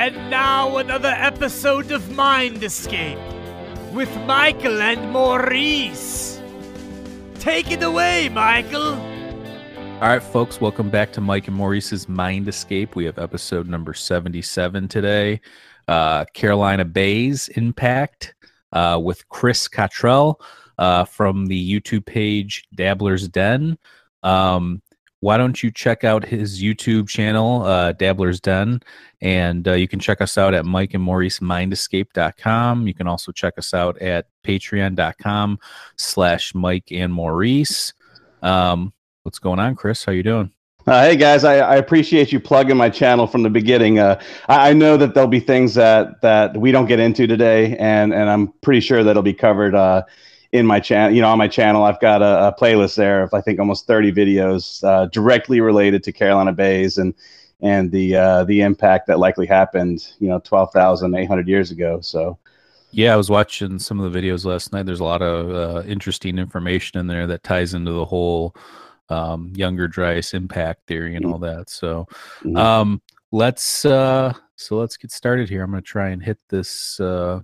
And now another episode of Mind Escape with Michael and Maurice. Take it away, Michael. All right, folks, welcome back to Mike and Maurice's Mind Escape. We have episode number 77 today. Uh, Carolina Bays Impact uh, with Chris Cottrell uh, from the YouTube page Dabbler's Den. Um, why don't you check out his YouTube channel, uh, Dabbler's Den, and uh, you can check us out at Mike and Maurice Mindescape.com. You can also check us out at Patreon.com slash Mike and Maurice. Um, what's going on, Chris? How you doing? Uh, hey guys, I, I, appreciate you plugging my channel from the beginning. Uh, I, I, know that there'll be things that that we don't get into today, and and I'm pretty sure that'll be covered uh, in my channel. You know, on my channel, I've got a, a, playlist there of I think almost 30 videos uh, directly related to Carolina Bays and and the uh, the impact that likely happened. You know, 12,800 years ago. So. Yeah, I was watching some of the videos last night. There's a lot of uh, interesting information in there that ties into the whole um, younger dryas impact theory and mm-hmm. all that. So, mm-hmm. um, let's uh, so let's get started here. I'm going to try and hit this uh,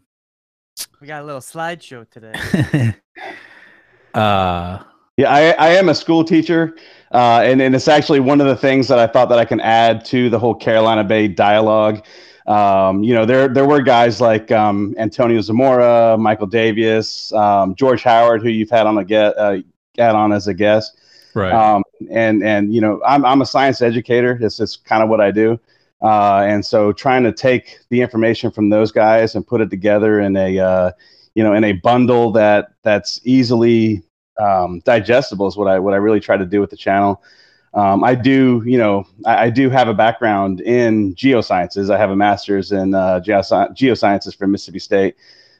we got a little slideshow today. uh yeah, I, I am a school teacher, uh, and, and it's actually one of the things that I thought that I can add to the whole Carolina Bay dialogue. Um, you know, there there were guys like um, Antonio Zamora, Michael Davias, um, George Howard, who you've had on a get uh, had on as a guest, right? Um, and and you know, I'm I'm a science educator. This is kind of what I do. Uh, and so trying to take the information from those guys and put it together in a uh, you know in a bundle that that's easily um, digestible is what I what I really try to do with the channel. Um, I do, you know, I, I, do have a background in geosciences. I have a master's in uh, geosci- geosciences from Mississippi State,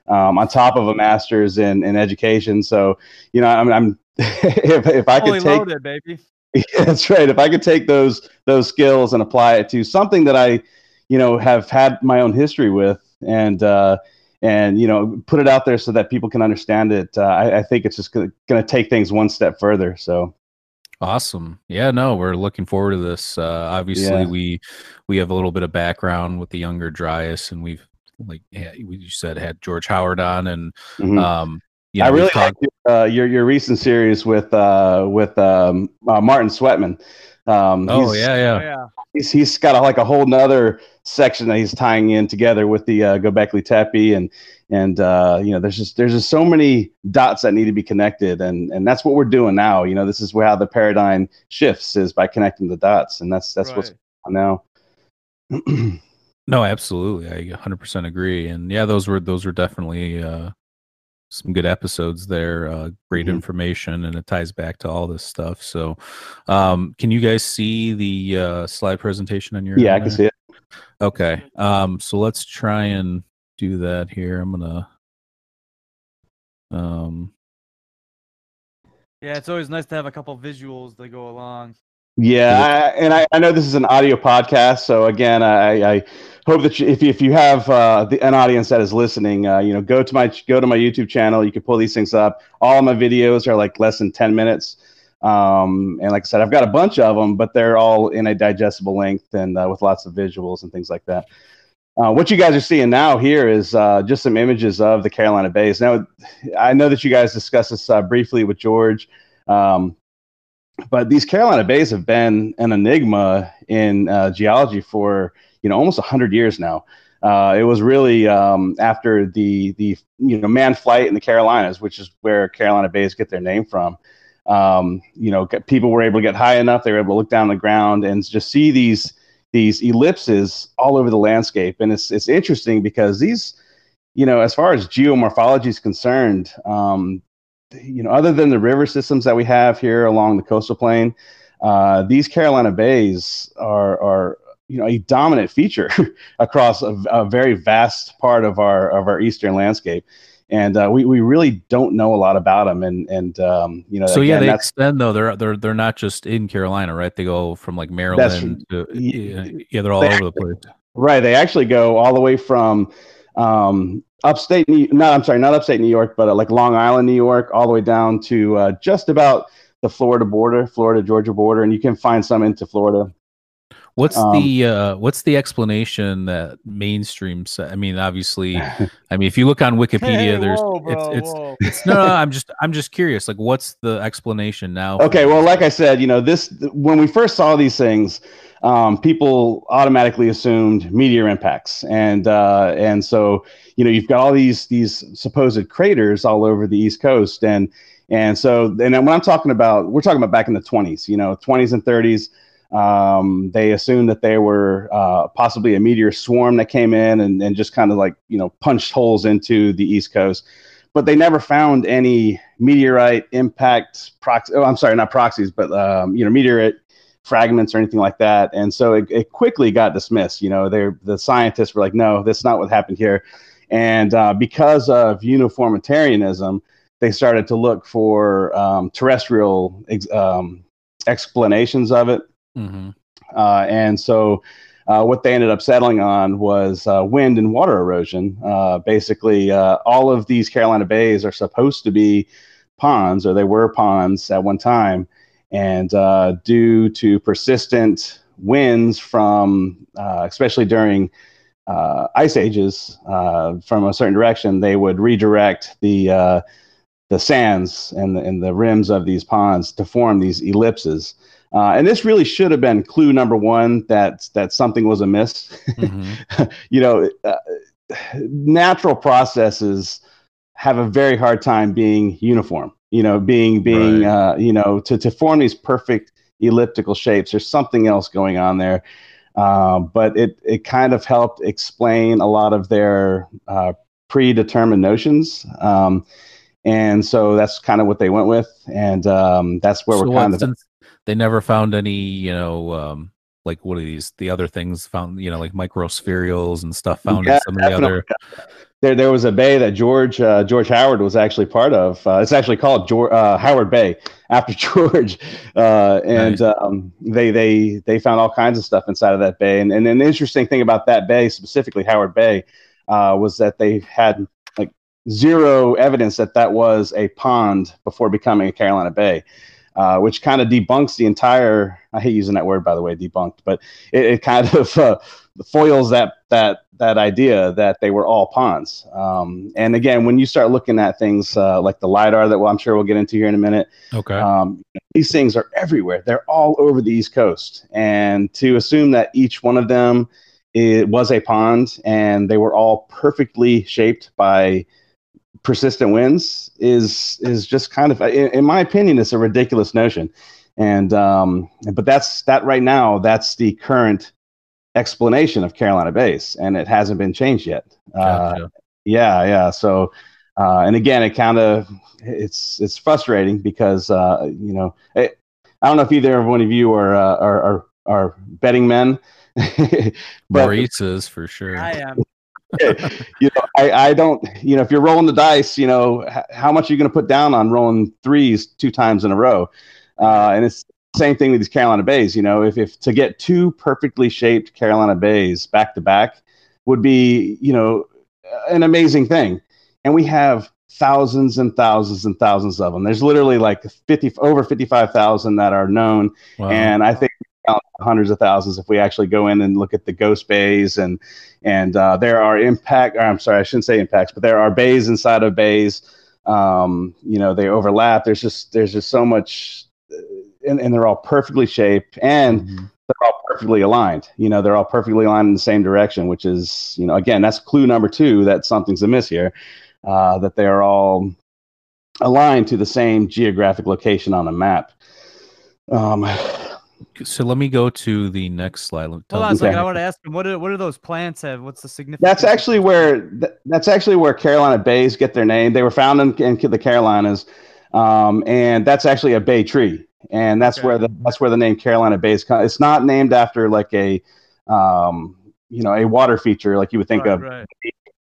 um, on top of a master's in, in education. So, you know, I'm, I'm if, if I could take, loaded, baby. Yeah, that's right. If I could take those those skills and apply it to something that I, you know, have had my own history with, and uh, and you know, put it out there so that people can understand it, uh, I, I, think it's just going to take things one step further. So. Awesome. Yeah, no, we're looking forward to this. Uh, obviously, yeah. we we have a little bit of background with the younger Dryas, and we've like yeah, you said had George Howard on, and mm-hmm. um, you know, I really talked- like uh, your your recent series with uh, with um, uh, Martin Sweatman. Um, oh yeah, yeah, yeah. He's he's got a, like a whole nother section that he's tying in together with the uh, Göbekli Tepe and and uh, you know there's just there's just so many dots that need to be connected and and that's what we're doing now. You know this is how the paradigm shifts is by connecting the dots and that's that's right. what's on now. no, absolutely, I 100% agree. And yeah, those were those were definitely uh, some good episodes there uh, great mm-hmm. information and it ties back to all this stuff. So um, can you guys see the uh, slide presentation on your yeah i can see it. Okay um, so let's try and do that here. I'm gonna um yeah it's always nice to have a couple visuals that go along yeah, I, and I, I know this is an audio podcast, so again, I, I hope that you, if you, if you have uh, the, an audience that is listening, uh, you know, go to my go to my YouTube channel. You can pull these things up. All my videos are like less than ten minutes, um, and like I said, I've got a bunch of them, but they're all in a digestible length and uh, with lots of visuals and things like that. Uh, what you guys are seeing now here is uh, just some images of the Carolina Bays. Now, I know that you guys discussed this uh, briefly with George. Um, but these Carolina Bays have been an enigma in uh, geology for you know almost hundred years now. Uh, it was really um, after the the you know man flight in the Carolinas, which is where Carolina Bays get their name from. Um, you know, people were able to get high enough; they were able to look down the ground and just see these these ellipses all over the landscape. And it's it's interesting because these, you know, as far as geomorphology is concerned, um, you know, other than the river systems that we have here along the coastal plain, uh, these Carolina bays are are you know a dominant feature across a, a, very vast part of our of our eastern landscape. And uh, we, we really don't know a lot about them, and and um, you know. So again, yeah, they extend though. They're they're they're not just in Carolina, right? They go from like Maryland to yeah, yeah they're all over the place. Right, they actually go all the way from um, upstate, New, not I'm sorry, not upstate New York, but uh, like Long Island, New York, all the way down to uh, just about the Florida border, Florida Georgia border, and you can find some into Florida. What's Um, the uh, what's the explanation that mainstream? sa- I mean, obviously, I mean, if you look on Wikipedia, Hey, there's whoa, bro, it's it's, it's no, no. I'm just I'm just curious. Like, what's the explanation now? Okay, well, like I said, you know, this when we first saw these things, um, people automatically assumed meteor impacts, and uh, and so you know you've got all these these supposed craters all over the East Coast, and and so and then when I'm talking about, we're talking about back in the 20s, you know, 20s and 30s. Um, they assumed that they were uh, possibly a meteor swarm that came in and, and just kind of like you know punched holes into the East Coast but they never found any meteorite impact prox- oh, I'm sorry, not proxies, but um, you know, meteorite fragments or anything like that. And so it, it quickly got dismissed. You know, they the scientists were like, no, that's not what happened here. And uh, because of uniformitarianism, they started to look for um, terrestrial ex- um, explanations of it. Hmm Uh, and so uh, what they ended up settling on was uh, wind and water erosion. Uh, basically, uh, all of these Carolina bays are supposed to be ponds, or they were ponds at one time. And uh, due to persistent winds from, especially during ice ages, from a certain direction, they would redirect the the sands and the, and the rims of these ponds to form these ellipses. Uh, and this really should have been clue number one that that something was amiss. hmm you know, uh, natural processes have a very hard time being uniform. You know, being being Right. uh, you know to to form these perfect elliptical shapes. There's something else going on there. Uh, but it it kind of helped explain a lot of their uh, predetermined notions. Um, and so that's kind of what they went with, and um, that's where so we're kind of they never found any, you know, um, like what are these? The other things found, you know, like microspherules and stuff found in Yeah, some of the other. there there was a bay that George uh, George Howard was actually part of. Uh, it's actually called George, uh, Howard Bay after George, uh, and um, they they they found all kinds of stuff inside of that bay. And, and an interesting thing about that bay, specifically Howard Bay, uh, was that they had like zero evidence that that was a pond before becoming a Carolina Bay. Uh, which kind of debunks the entire. I hate using that word, by the way, debunked, but it, it kind of uh, foils that that that idea that they were all ponds. Um, and again, when you start looking at things uh, like the lidar that well, I'm sure we'll get into here in a minute, Okay. um, these things are everywhere. They're all over the East Coast, and to assume that each one of them it was a pond and they were all perfectly shaped by persistent wins is is just kind of in, in my opinion it's a ridiculous notion and um but that's that right now that's the current explanation of carolina bays, and it hasn't been changed yet uh, yeah yeah so uh, and again it kind of it's it's frustrating because uh, you know it, i don't know if either of one of you are uh, are, are, are betting men but Maurice is for sure. I am. you know I, I don't you know if you're rolling the dice you know h- how much are you going to put down on rolling threes two times in a row? Uh, and it's the same thing with these carolina bays you know if, if to get two perfectly shaped carolina bays back to back would be you know an amazing thing. And we have thousands and thousands and thousands of them there's literally like 50 over 55000 that are known. Wow. and I think count hundreds of thousands if we actually go in and look at the ghost bays and and uh, there are impact. Or I'm sorry, I shouldn't say impacts, but there are bays inside of bays. Um, you know, they overlap. There's just there's just so much, uh, and, and they're all perfectly shaped and Mhm. they're all perfectly aligned. You know, they're all perfectly aligned in the same direction, which is you know again that's clue number two that something's amiss here. Uh, that they are all aligned to the same geographic location on a map. Um, So let me go to the next slide. Hold on a me- second. Okay. I want to ask him what do, what do those plants have? What's the significance? That's actually where that's actually where Carolina bays get their name. They were found in, in the Carolinas, um, and that's actually a bay tree, and that's Okay. where the that's where the name Carolina bays comes. It's not named after like a um, you know a water feature like you would think right, of right.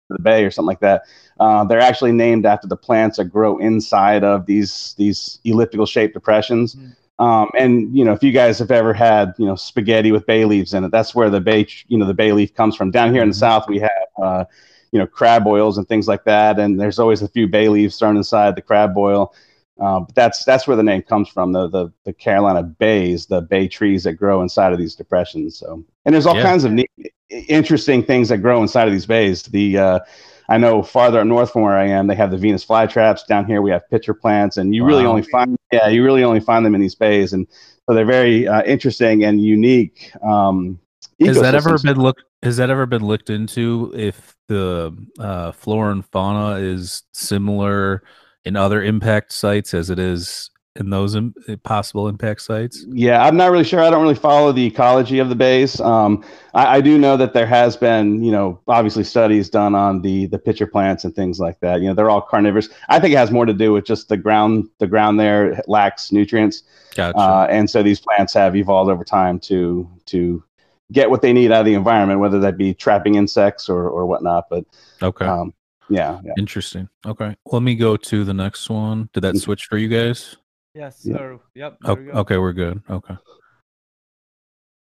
the bay or something like that. Uh, they're actually named after the plants that grow inside of these these elliptical shaped depressions. Mm. Um, and you know, if you guys have ever had you know spaghetti with bay leaves in it, that's where the bay you know the bay leaf comes from. Down here in the Mhm. south, we have uh, you know crab boils and things like that, and there's always a few bay leaves thrown inside the crab boil. Um, but that's that's where the name comes from. The, the the Carolina bays, the bay trees that grow inside of these depressions. So, and there's all Yeah. kinds of neat, interesting things that grow inside of these bays. The uh, I know farther up north from where I am, they have the Venus flytraps. Down here, we have pitcher plants, and you really only find yeah, you really only find them in these bays, and so they're very uh, interesting and unique. Um, Has that ever been looked? Has that ever been looked into? If the uh, flora and fauna is similar in other impact sites as it is in those Im- possible impact sites? Yeah, I'm not really sure. I don't really follow the ecology of the bays. Um, I, I do know that there has been, you know, obviously studies done on the the pitcher plants and things like that. You know, they're all carnivorous. I think it has more to do with just the ground. The ground there lacks nutrients, Gotcha. uh, and so these plants have evolved over time to to get what they need out of the environment, whether that be trapping insects or or whatnot. But okay. um, yeah, yeah. Interesting. Okay. Let me go to the next one. Did that switch for you guys? Yes, Yeah. sir. Yep. There we go. okay, we're good. Okay.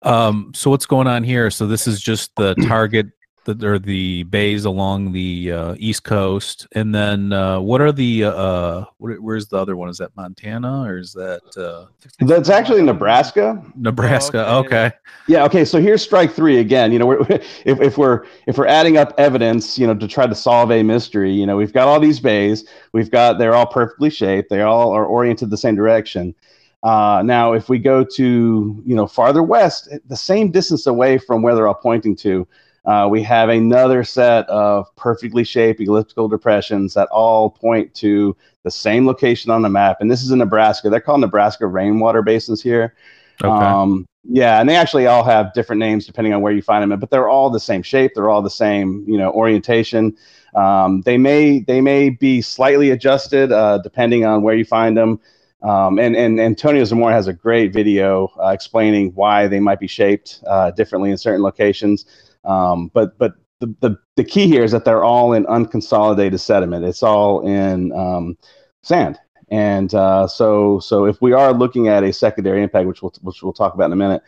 Um, so what's going on here? So this is just the target that or the bays along the uh, east coast, and then uh, what are the uh, where, where's the other one? Is that Montana or is that uh, That's actually Nebraska. Nebraska? okay. okay. Yeah. Okay. So here's strike three again. You know, we're, if if we're if we're adding up evidence, you know, to try to solve a mystery, you know, we've got all these bays. We've got they're all perfectly shaped. They all are oriented the same direction. Uh, now, if we go to you know farther west, the same distance away from where they're all pointing to, uh, we have another set of perfectly shaped elliptical depressions that all point to the same location on the map. And this is in Nebraska. They're called Nebraska rainwater basins here. Okay. Um, yeah, and they actually all have different names depending on where you find them, but they're all the same shape. They're all the same, you know, orientation. Um, they may they may be slightly adjusted uh, depending on where you find them. Um, and, and Antonio Zamora has a great video uh, explaining why they might be shaped uh, differently in certain locations. Um, but but the, the, the key here is that they're all in unconsolidated sediment. It's all in um, sand. And uh, so, so if we are looking at a secondary impact, which we'll which we'll talk about in a minute,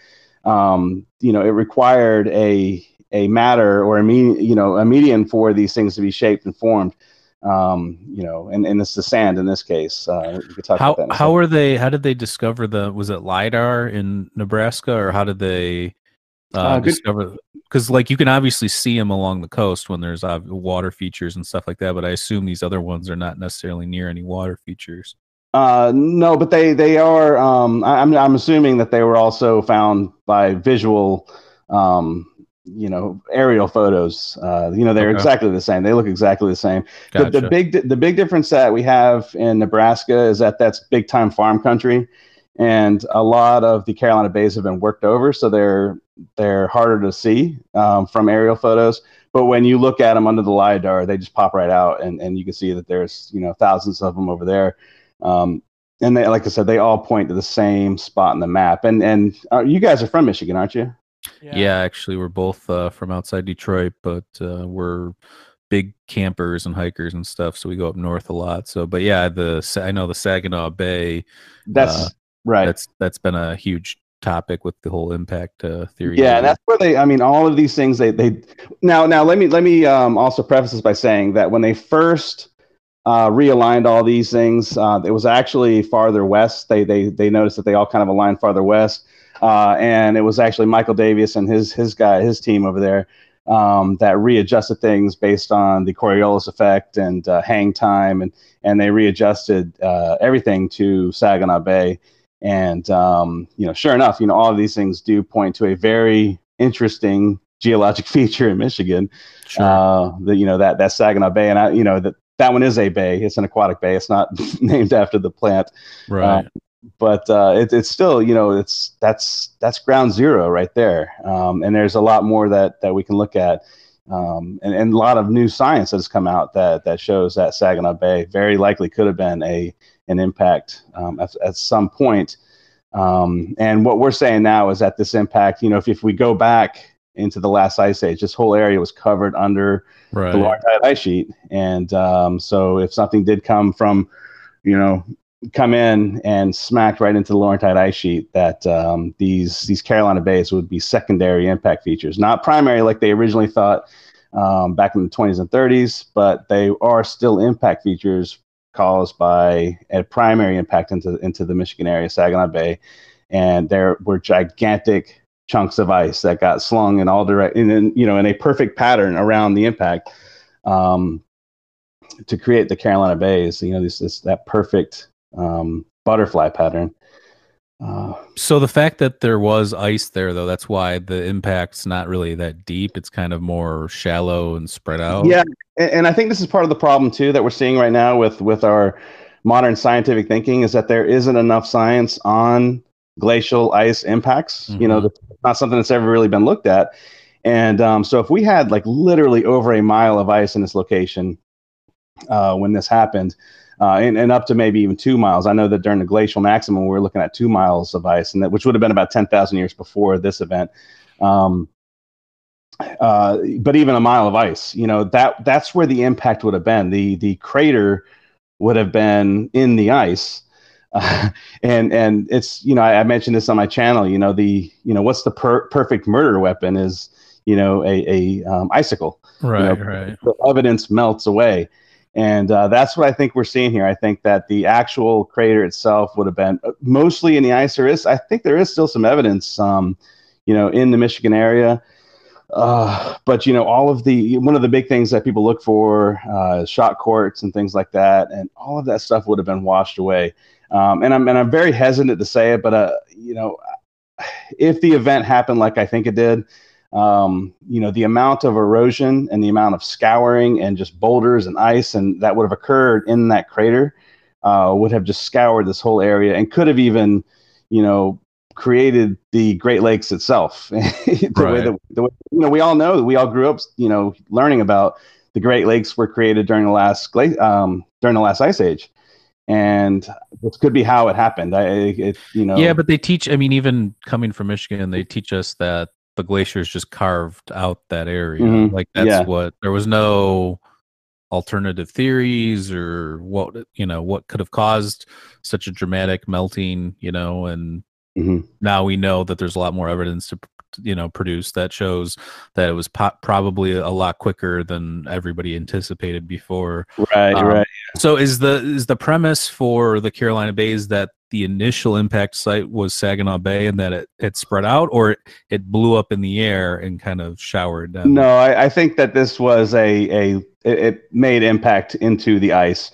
um, you know, it required a a matter or a me, you know, a median for these things to be shaped and formed. Um, you know, and, and it's the sand in this case. Uh, talk how about that. how were they? How did they discover the? Was it lidar in Nebraska, or how did they uh, Uh, good- discover? Because like you can obviously see them along the coast when there's uh, water features and stuff like that, but I assume these other ones are not necessarily near any water features. Uh, no, but they they are. Um, I, I'm I'm assuming that they were also found by visual, um, you know, aerial photos. Uh, you know, they're Okay. exactly the same. They look exactly the same. Gotcha. The, the big the big difference that we have in Nebraska is that that's big time farm country, and a lot of the Carolina bays have been worked over, so they're they're harder to see um, from aerial photos. But when you look at them under the lidar, they just pop right out, and, and you can see that there's you know thousands of them over there. Um, and they, like I said, they all point to the same spot in the map. And and uh, you guys are from Michigan, aren't you? Yeah. actually, we're both uh, from outside Detroit, but uh, we're big campers and hikers and stuff, so we go up north a lot. So, but yeah, the I know the Saginaw Bay. That's Uh, right. That's that's been a huge topic with the whole impact uh, theory. yeah, and that's where they. I mean, all of these things. They they now now let me let me um, also preface this by saying that when they first uh, realigned all these things, uh, it was actually farther west. They they they noticed that they all kind of aligned farther west, uh, and it was actually Michael Davias and his his guy his team over there um, that readjusted things based on the Coriolis effect and uh, hang time, and and they readjusted uh, everything to Saginaw Bay. And um, you know, sure enough, you know, all of these things do point to a very interesting geologic feature in Michigan. sure. Uh, the, you know that that Saginaw Bay, and I, you know that that one is a bay. It's an aquatic bay. It's not named after the plant, right. but uh, it, it's still, you know, it's that's that's ground zero right there. Um, and there's a lot more that that we can look at, um, and, and a lot of new science that has come out that that shows that Saginaw Bay very likely could have been a an impact um, at, at some point. Um, and what we're saying now is that this impact, you know, if, if we go back into the last ice age, this whole area was covered under right. the Laurentide ice sheet. And um, so if something did come from, you know, come in and smack right into the Laurentide ice sheet, that um, these these Carolina bays would be secondary impact features, not primary like they originally thought um, back in the 20s and 30s, but they are still impact features caused by a primary impact into into the Michigan area, Saginaw Bay, and there were gigantic chunks of ice that got slung in all direct, and then you know, in a perfect pattern around the impact, um, to create the Carolina Bays. You know, this, this that perfect um, butterfly pattern. Uh, so the fact that there was ice there, though, that's why the impact's not really that deep. It's kind of more shallow and spread out. Yeah, and, and I think this is part of the problem too that we're seeing right now with with our modern scientific thinking is that there isn't enough science on glacial ice impacts. Mm-hmm. You know, mm-hmm. not something that's ever really been looked at. And um, so if we had like literally over a mile of ice in this location uh, when this happened, uh, and, and up to maybe even two miles. I know that during the glacial maximum, we were looking at two miles of ice, and that which would have been about ten thousand years before this event. Um, uh, but even a mile of ice, you know that that's where the impact would have been. The the crater would have been in the ice, uh, and and it's you know I, I, mentioned this on my channel. You know the you know what's the per- perfect murder weapon is you know a a um, icicle. Right, you know, right. The evidence melts away. And uh, that's what I think we're seeing here. I think that the actual crater itself would have been uh, mostly in the ice. There is, I think, there is still some evidence, um, you know, in the Michigan area. Uh, but you know, all of the one of the big things that people look for, uh, shocked quartz and things like that, and all of that stuff would have been washed away. Um, and I'm and I'm very hesitant to say it, but uh, you know, if the event happened like I think it did, um, you know, the amount of erosion and the amount of scouring and just boulders and ice and that would have occurred in that crater uh, would have just scoured this whole area and could have even, you know, created the Great Lakes itself. the right. way that the way, you know we all know that we all grew up, you know, learning about the Great Lakes were created during the last um, during the last ice age and this could be how it happened. I, it, you know, yeah, but they teach. I mean, even coming from Michigan, they teach us that the glaciers just carved out that area. Mm-hmm. Like that's yeah. what there was no alternative theories or what you know what could have caused such a dramatic melting. You know, and mm-hmm. now we know that there's a lot more evidence to you know produce that shows that it was po- probably a lot quicker than everybody anticipated before right um, right so is the is the premise for the carolina bays that the initial impact site was Saginaw Bay and that it, it spread out, or it, it blew up in the air and kind of showered down? No, I, I think that this was a a it, it made impact into the ice.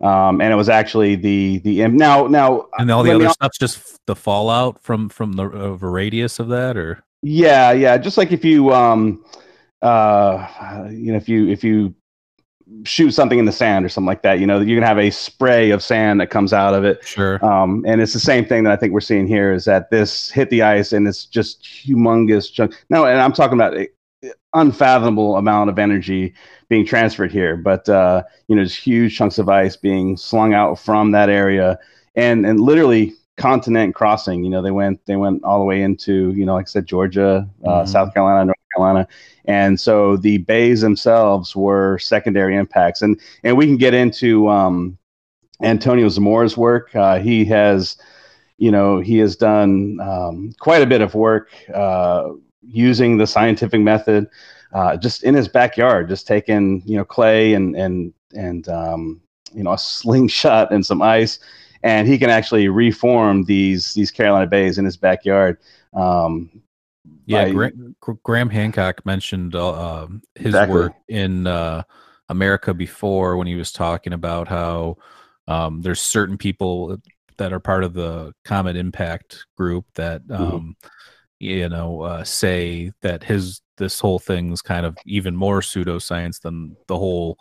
Um, and it was actually the the now now and all the other the, stuff's just the fallout from from the of a radius of that or yeah yeah just like if you um uh you know if you if you shoot something in the sand or something like that. You know, you can have a spray of sand that comes out of it. Sure. Um, and it's the same thing that I think we're seeing here is that this hit the ice and it's just humongous chunk. No, and I'm talking about an unfathomable amount of energy being transferred here, but uh, you know, just huge chunks of ice being slung out from that area and and literally continent crossing. You know, they went they went all the way into you know, like I said, Georgia, uh, mm-hmm. South Carolina, North Carolina, and so the bays themselves were secondary impacts. And and we can get into um, Antonio Zamora's work. Uh, he has, you know, he has done um, quite a bit of work uh, using the scientific method. Uh, just in his backyard, just taking you know clay and and and um, you know a slingshot and some ice, and he can actually reform these these Carolina bays in his backyard. Um, yeah, by, Graham, Graham Hancock mentioned uh, um, his exactly. work in uh, America before when he was talking about how um, there's certain people that are part of the Comet Impact group that mm-hmm. um, mm-hmm. you know uh, say that his this whole thing's kind of even more pseudoscience than the whole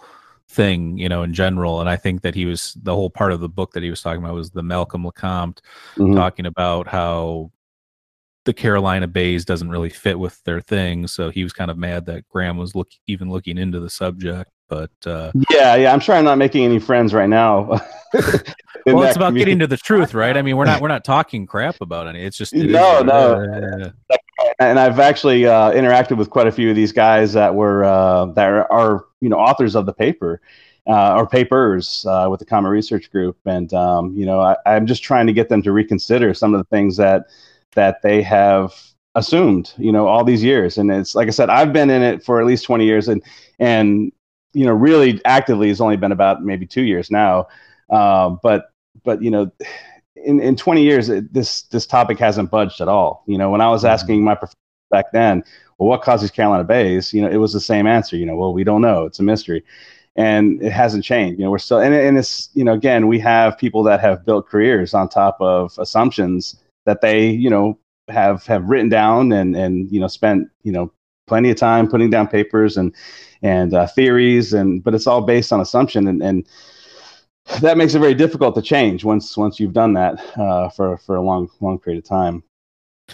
thing, you know, in general. And I think that he was the whole part of the book that he was talking about was the Malcolm LeCompte mm-hmm. talking about how the Carolina Bays doesn't really fit with their thing. So he was kind of mad that Graham was look even looking into the subject. But uh, yeah, yeah, I'm sure I'm not making any friends right now. well, it's about community. getting to the truth, right? I mean, we're not we're not talking crap about any. It's just it no, no. and I've actually uh, interacted with quite a few of these guys that were uh, that are, are, you know authors of the paper uh, or papers uh, with the Comet Research Group, and um, you know I, I'm just trying to get them to reconsider some of the things that that they have assumed, you know, all these years. And it's like I said, I've been in it for at least 20 years and, and, you know, really actively has only been about maybe two years now. Uh, but but you know, in in 20 years, it, this this topic hasn't budged at all. You know, when I was Mm-hmm. asking my professor back then, well, what causes Carolina bays? You know, it was the same answer. You know, well, we don't know. It's a mystery. And it hasn't changed. You know, we're still, and, and it's, you know, again, we have people that have built careers on top of assumptions that they, you know, have have written down and and you know spent you know plenty of time putting down papers and and uh, theories and but it's all based on assumption and and that makes it very difficult to change once once you've done that uh, for for a long long period of time.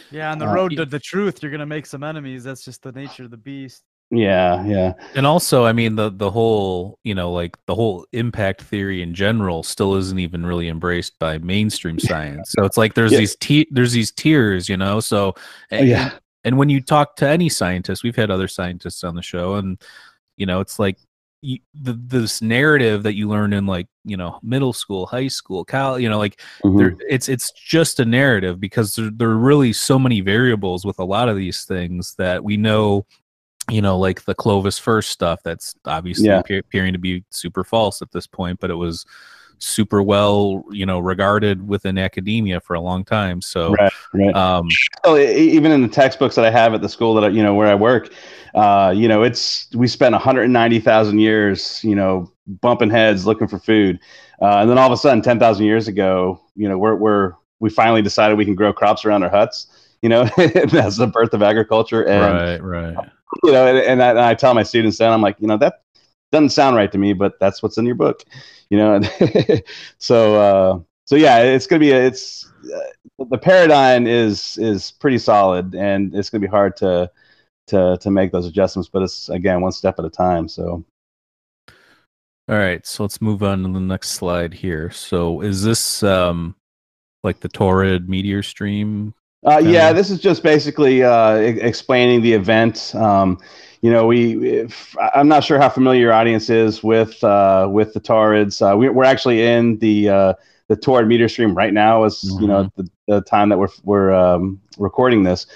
Yeah, on the Uh, road to the truth, you're gonna make some enemies. That's just the nature of the beast. Yeah, yeah, And also, I mean, the the whole, you know, like the whole impact theory in general still isn't even really embraced by mainstream science. So it's like there's Yeah. these t- there's these tiers, you know. So and, yeah, and when you talk to any scientist, we've had other scientists on the show, and you know, it's like you, the, this narrative that you learn in like you know middle school, high school, college, you know, like Mhm. it's it's just a narrative because there, there are really so many variables with a lot of these things that we know you know like the clovis first stuff that's obviously Yeah. appear, appearing to be super false at this point but it was super well you know regarded within academia for a long time so right, right. um e- even in the textbooks that I have at the school that I, you know where I work, uh, you know, it's we spent 190,000 years, you know, bumping heads looking for food, uh, and then all of a sudden, 10,000 years ago, you know, we're we're we finally decided we can grow crops around our huts. You know, that's the birth of agriculture, and right right you know, and, and, I, and I tell my students that I'm like, you know, that doesn't sound right to me, but that's what's in your book, you know. And so, uh, so yeah, it's gonna be a, it's uh, the paradigm is is pretty solid, and it's gonna be hard to to to make those adjustments, but it's again one step at a time. So all right so let's move on to the next slide here so is this um like the Taurid meteor stream Uh, yeah, this is just basically uh, explaining the event. Um, you know, we if, I'm not sure how familiar your audience is with uh, with the Taurids. Uh, we, we're actually in the uh, the Taurid meteor stream right now, as you know, the, the time that we're we're um, recording this.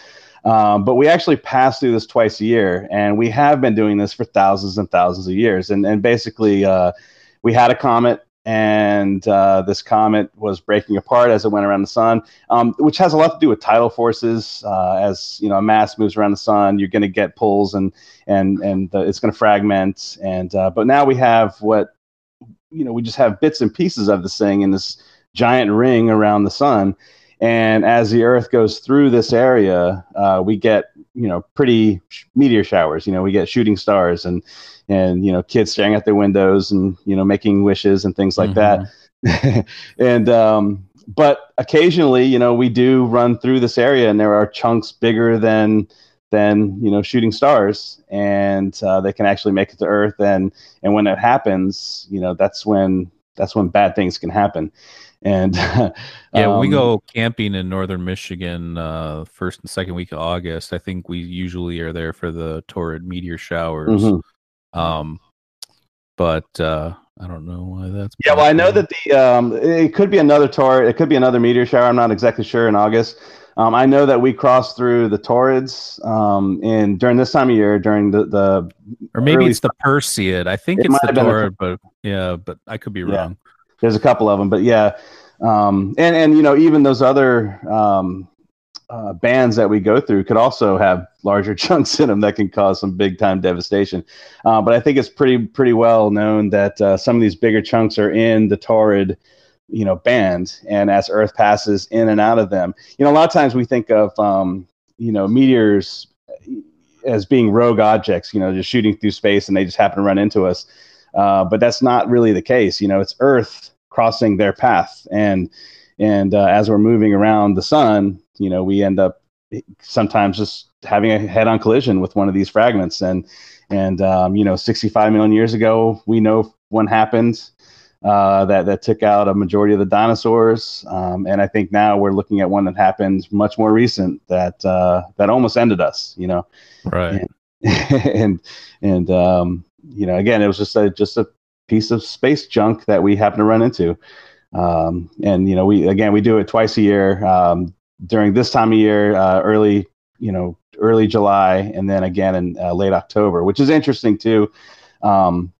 Um, but we actually pass through this twice a year, and we have been doing this for thousands and thousands of years. And and basically, uh, we had a comet, and uh, this comet was breaking apart as it went around the sun um, which has a lot to do with tidal forces. Uh, as you know, a mass moves around the sun, you're going to get pulls, and and and uh, it's going to fragment. And uh, but now we have what you know, we just have bits and pieces of this thing in this giant ring around the sun. And as the Earth goes through this area, uh, we get you know pretty sh- meteor showers. You know, we get shooting stars and and you know kids staring at their windows and you know making wishes and things like that. and um, but occasionally, you know, we do run through this area, and there are chunks bigger than than you know shooting stars, and uh, they can actually make it to Earth. And and when it happens, you know, that's when that's when bad things can happen. And Yeah, when we um, go camping in northern Michigan, uh, first and second week of August. I think we usually are there for the Taurid meteor showers. mhm. Um, but uh, I don't know why that's. Yeah, well, I know that the um, it could be another tor. It could be another meteor shower. I'm not exactly sure in August. Um, I know that we crossed through the Taurids um, in during this time of year during the the or maybe it's the Perseid. I think It it's the Taurid, but yeah, but I could be Yeah. wrong. there's a couple of them, but yeah, um, and and you know even those other um, uh, bands that we go through could also have larger chunks in them that can cause some big time devastation. Uh, but I think it's pretty pretty well known that uh, some of these bigger chunks are in the Taurid, you know, band, and as Earth passes in and out of them, you know, a lot of times we think of um, you know meteors as being rogue objects, you know, just shooting through space and they just happen to run into us. Uh, but that's not really the case. You know, it's Earth crossing their path, and and uh, as we're moving around the sun, you know, we end up sometimes just having a head-on collision with one of these fragments. And and um, you know, 65 million years ago, we know one happened uh, that that took out a majority of the dinosaurs. Um, and I think now we're looking at one that happened much more recent that uh, that almost ended us. You know Right. and and um, you know, again, it was just a just a piece of space junk that we happen to run into. Um, and you know, we again we do it twice a year um, during this time of year, uh, early you know early July, and then again in uh, late October, which is interesting too. Um,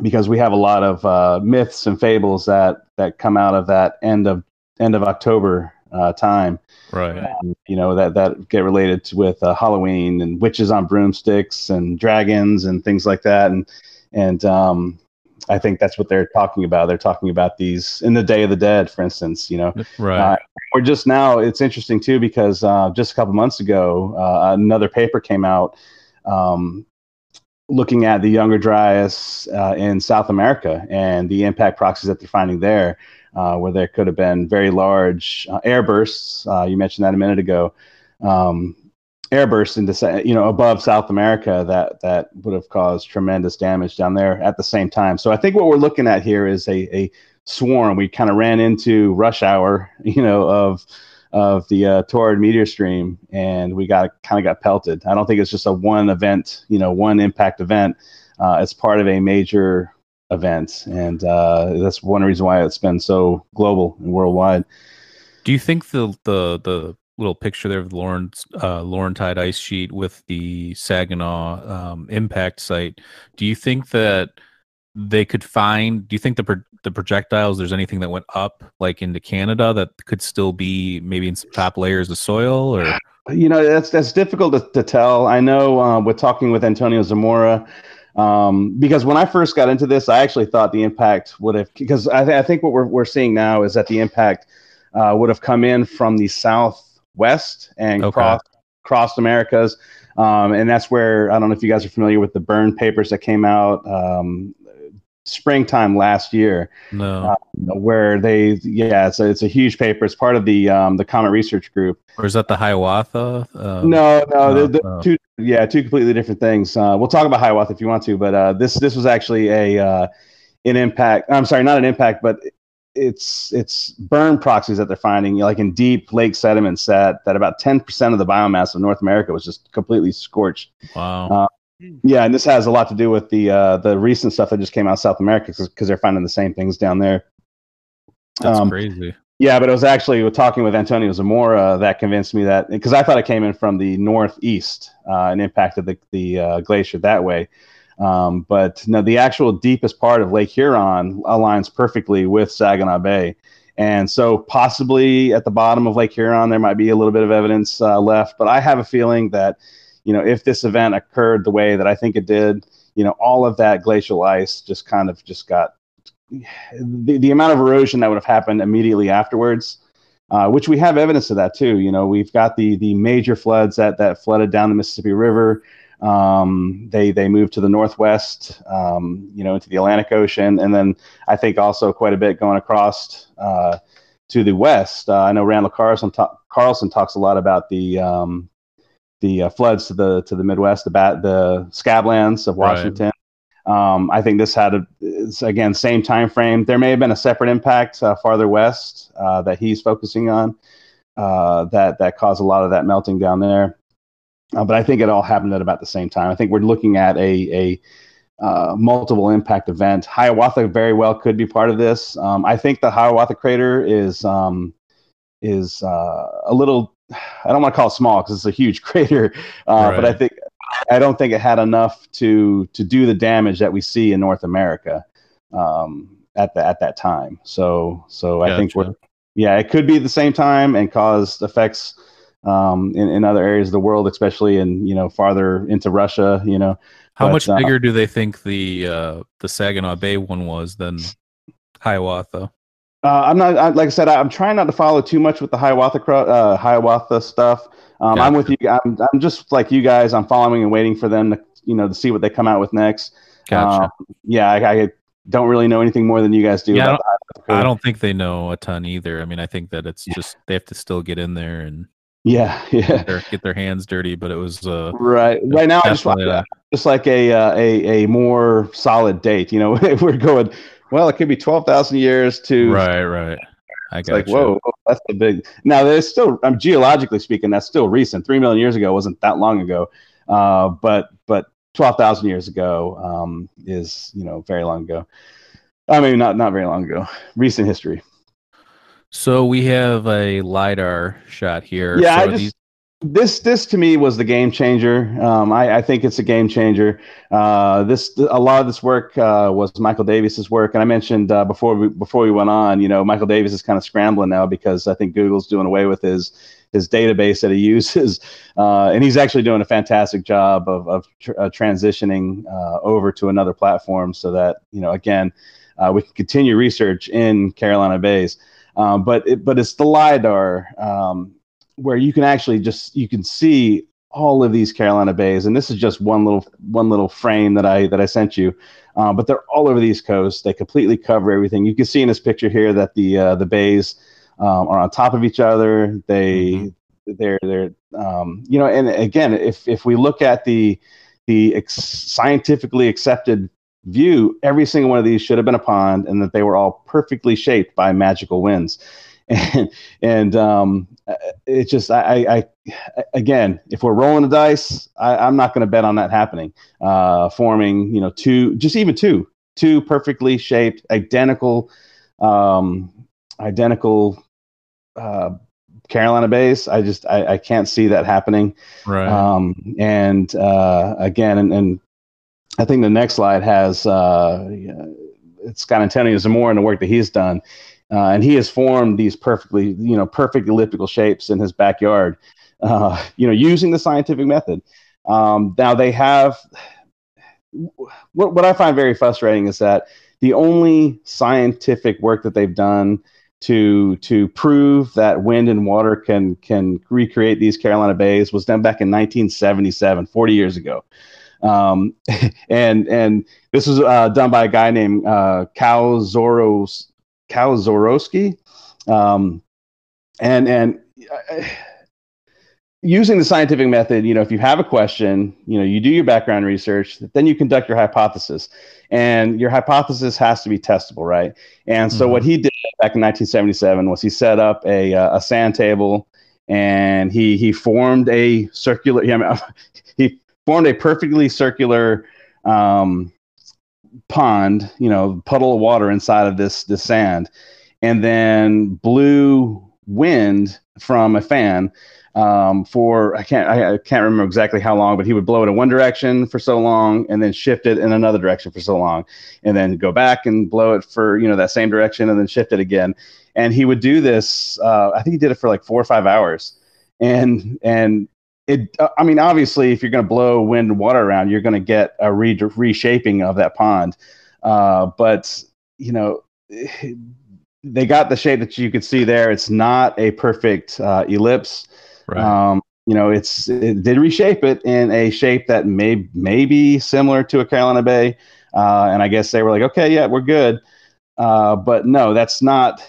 because we have a lot of uh, myths and fables that that come out of that end of end of October uh, time. Right. Um, you know that that get related to, with uh, Halloween and witches on broomsticks and dragons and things like that. And and um, I think that's what they're talking about. They're talking about these in the Day of the Dead, for instance. You know, Right. uh, we're just now. It's interesting too because uh, just a couple months ago, uh, another paper came out um, looking at the younger Dryas uh, in South America and the impact proxies that they're finding there, uh, where there could have been very large uh, air bursts. Uh, you mentioned that a minute ago. Um, air bursts into you know above South America that that would have caused tremendous damage down there at the same time. So I think what we're looking at here is a, a swarm. We kind of ran into rush hour, you know, of of the uh, Taurid meteor stream, and we got kind of got pelted. I don't think it's just a one event, you know, one impact event. Uh, it's part of a major event, and uh, that's one reason why it's been so global and worldwide. Do you think the the the little picture there of the Lawrence uh, Laurentide ice sheet with the Saginaw um, impact site? Do you think that they could find? Do you think the pro- the projectiles? There's anything that went up like into Canada that could still be maybe in some top layers of soil or? You know, that's that's difficult to, to tell. I know uh, with talking with Antonio Zamora, um, because when I first got into this, I actually thought the impact would have because I, th- I think what we're we're seeing now is that the impact uh, would have come in from the southwest and Okay. crossed crossed Americas, um, and that's where I don't know if you guys are familiar with the burn papers that came out um, springtime last year. No, where they yeah it's a, it's a huge paper. It's part of the um, the comet research group. Or is that the Hiawatha? Um, no no the, the two yeah two completely different things. Uh, we'll talk about hiawatha if you want to but uh, this this was actually a uh, an impact i'm sorry not an impact but it's it's burn proxies that they're finding like in deep lake sediment set that about 10% of the biomass of north america was just completely scorched Wow. Uh, yeah, and this has a lot to do with the uh, the recent stuff that just came out of South America because they're finding the same things down there. That's um, crazy. Yeah, but it was actually talking with Antonio Zamora that convinced me that because I thought it came in from the northeast uh, and impacted the the uh, glacier that way. Um, but no, the actual deepest part of Lake Huron aligns perfectly with Saginaw Bay. And so, possibly at the bottom of Lake Huron, there might be a little bit of evidence uh, left. But I have a feeling that, you know, if this event occurred the way that I think it did, you know, all of that glacial ice just kind of just got the, the amount of erosion that would have happened immediately afterwards, uh, which we have evidence of that too. You know, we've got the the major floods that that flooded down the Mississippi River. Um, they they moved to the northwest, um, you know, into the Atlantic Ocean, and then I think also quite a bit going across uh, to the west. Uh, I know Randall Carlson ta- Carlson talks a lot about the um, the uh, floods to the to the Midwest, the bat the scablands of Right. Washington. Um, I think this had a again same time frame. There may have been a separate impact uh, farther west uh, that he's focusing on uh, that that caused a lot of that melting down there. Uh, but I think it all happened at about the same time. I think we're looking at a a uh, multiple impact event. Hiawatha very well could be part of this. Um, I think the Hiawatha crater is um, is uh, a little. I don't want to call it small because it's a huge crater, uh, but I think I don't think it had enough to to do the damage that we see in North America um, at the, at that time. So so I think we're yeah, it could be at the same time and cause effects um, in, in other areas of the world, especially in you know farther into Russia. You know, How but, much uh, bigger do they think the uh, the Saginaw Bay one was than Hiawatha? Uh, I'm not I, like I said. I, I'm trying not to follow too much with the Hiawatha uh, Hiawatha stuff. Um, I'm with you. I'm, I'm just like you guys. I'm following and waiting for them to you know to see what they come out with next. Gotcha. Um, yeah, I, I don't really know anything more than you guys do. Yeah, I about the Hiawatha crater. I don't think they know a ton either. I mean, I think that it's just they have to still get in there and Yeah, yeah. get their, get their hands dirty. But it was uh, Right. Right now, I just definitely, uh, just like a uh, a a more solid date. You know, if we're going. Well, it could be twelve thousand years to right, right. I It's got like, whoa, that's a big. Now, there's still, um, geologically speaking, that's still recent. Three million years ago wasn't that long ago, uh, but but twelve thousand years ago um, is you know very long ago. I mean, not not very long ago. Recent history. So we have a lidar shot here. Yeah, So I just- these this this to me was the game changer. Um, I, I, think it's a game changer. Uh, this a lot of this work uh, was Michael Davias's work, and I mentioned uh, before we before we went on. You know, Michael Davias is kind of scrambling now because I think Google's doing away with his his database that he uses, uh, and he's actually doing a fantastic job of of tr- uh, transitioning uh, over to another platform so that you know again we can continue research in Carolina Bays. Um, but it, but it's the lidar. Um, where you can actually just you can see all of these Carolina bays, and this is just one little one little frame that I that I sent you, uh, but they're all over the East Coast. They completely cover everything. You can see in this picture here that the uh, the bays um, are on top of each other. They mm-hmm. they're they're um, you know, and again, if if we look at the the ex- scientifically accepted view, every single one of these should have been a pond, and that they were all perfectly shaped by magical winds. And and um, it's just I, I again if we're rolling the dice I, am not going to bet on that happening. Uh, forming you know two just even two two perfectly shaped identical um, identical uh, Carolina bays. I just I, I can't see that happening. Right. Um, and uh, again and, and I think the next slide has uh, it's got Antonio Zamora and the work that he's done uh, and he has formed these perfectly, you know, perfect elliptical shapes in his backyard, uh, you know, using the scientific method. Um, now they have what, what I find very frustrating is that the only scientific work that they've done to to prove that wind and water can can recreate these Carolina bays was done back in 1977, 40 years ago. Um, and and this was uh, done by a guy named uh, Cal Zoros. Um, and and uh, using the scientific method, you know, if you have a question, you know, you do your background research, then you conduct your hypothesis, and your hypothesis has to be testable, right? And so mm-hmm. what he did back in 1977 was he set up a uh, a sand table, and he he formed a circular. Yeah, he formed a perfectly circular um, pond, you know, puddle of water inside of this this sand, and then blew wind from a fan um, for I can't I, I, can't remember exactly how long, but he would blow it in one direction for so long, and then shift it in another direction for so long, and then go back and blow it for you know that same direction, and then shift it again. And he would do this. Uh, I think he did it for like four or five hours, and and it uh, i mean obviously if you're going to blow wind and water around you're going to get a re- reshaping of that pond. Uh, but you know they got the shape that you could see there. It's not a perfect uh, ellipse. Right. um, you know it's it did reshape it in a shape that may may be similar to a carolina bay. Uh, and i guess they were like okay yeah we're good. Uh, but no that's not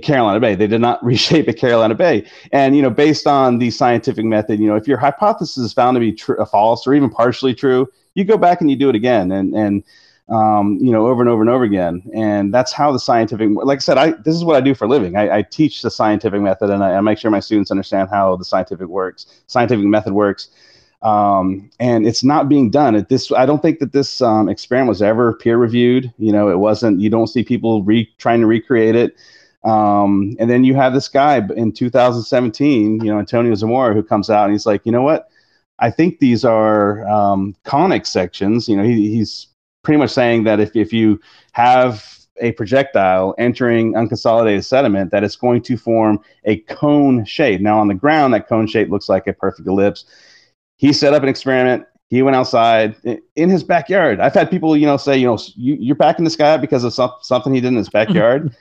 Carolina Bay. They did not reshape a Carolina Bay. And, you know, based on the scientific method, you know, if your hypothesis is found to be tr- false or even partially true, you go back and you do it again and, and, um, you know, over and over and over again. And that's how the scientific, like I said, I, this is what I do for a living. I, I teach the scientific method and I, I, make sure my students understand how the scientific works, scientific method works. Um, and it's not being done at this. I don't think that this um, experiment was ever peer reviewed. You know, it wasn't, you don't see people re trying to recreate it. Um, and then you have this guy in 2017, you know, Antonio Zamora, who comes out and he's like, you know what? I think these are um, conic sections. You know, he, he's pretty much saying that if, if you have a projectile entering unconsolidated sediment, that it's going to form a cone shape. Now, on the ground, that cone shape looks like a perfect ellipse. He set up an experiment. He went outside in his backyard. I've had people, you know, say, you know, you, are backing this guy up because of some, something he did in his backyard.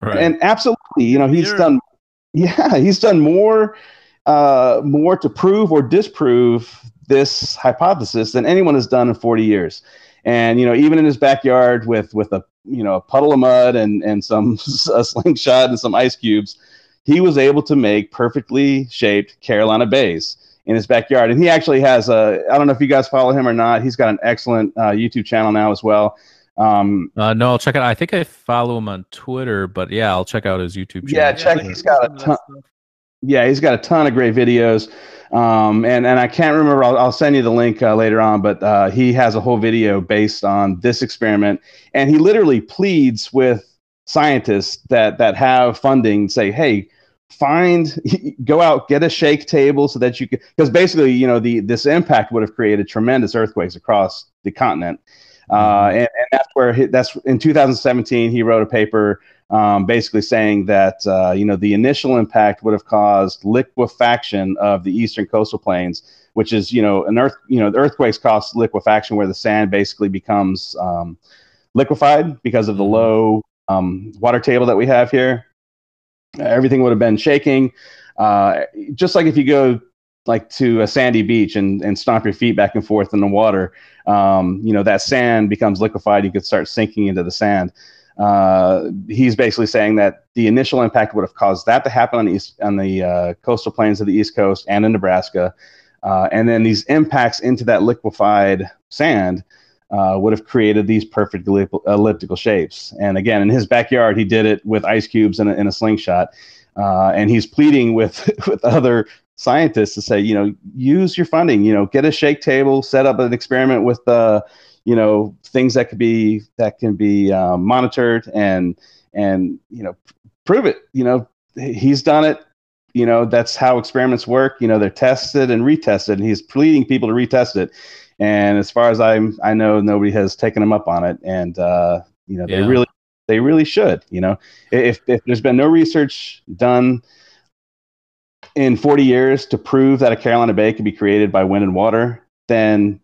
Right. And absolutely, you know, he's You're... done. Yeah, he's done more, uh, more to prove or disprove this hypothesis than anyone has done in 40 years. And you know, even in his backyard with with a you know a puddle of mud and and some a slingshot and some ice cubes, he was able to make perfectly shaped Carolina bays in his backyard. And he actually has a I don't know if you guys follow him or not. He's got an excellent uh, YouTube channel now as well. Um, uh, no, I'll check it. I think I follow him on Twitter, but yeah, I'll check out his YouTube channel. Yeah, check. He's got a ton. Yeah, he's got a ton of great videos. Um, and and I can't remember. I'll, I'll send you the link uh, later on. But uh, he has a whole video based on this experiment, and he literally pleads with scientists that that have funding. Say, hey, find go out get a shake table so that you can because basically you know the this impact would have created tremendous earthquakes across the continent uh, and, and that's where he, that's in 2017 he wrote a paper um, basically saying that uh, you know the initial impact would have caused liquefaction of the eastern coastal plains which is you know an earth you know the earthquakes cause liquefaction where the sand basically becomes um, liquefied because of the low um, water table that we have here everything would have been shaking. Uh, just like if you go like to a sandy beach and, and stomp your feet back and forth in the water, um, you know, that sand becomes liquefied. You could start sinking into the sand. Uh, he's basically saying that the initial impact would have caused that to happen on the, east, on the uh, coastal plains of the East Coast and in Nebraska. Uh, and then these impacts into that liquefied sand uh, would have created these perfect elliptical shapes. And again, in his backyard, he did it with ice cubes and a, in a slingshot. Uh, and he's pleading with with other scientists to say, you know, use your funding. You know, get a shake table, set up an experiment with the, uh, you know, things that could be that can be uh, monitored and and you know, prove it. You know, he's done it. You know, that's how experiments work. You know, they're tested and retested, and he's pleading people to retest it. And as far as I'm, I know, nobody has taken them up on it, and uh, you know they Yeah. really they really should. You know, if if there's been no research done in 40 years to prove that a Carolina Bay could be created by wind and water, then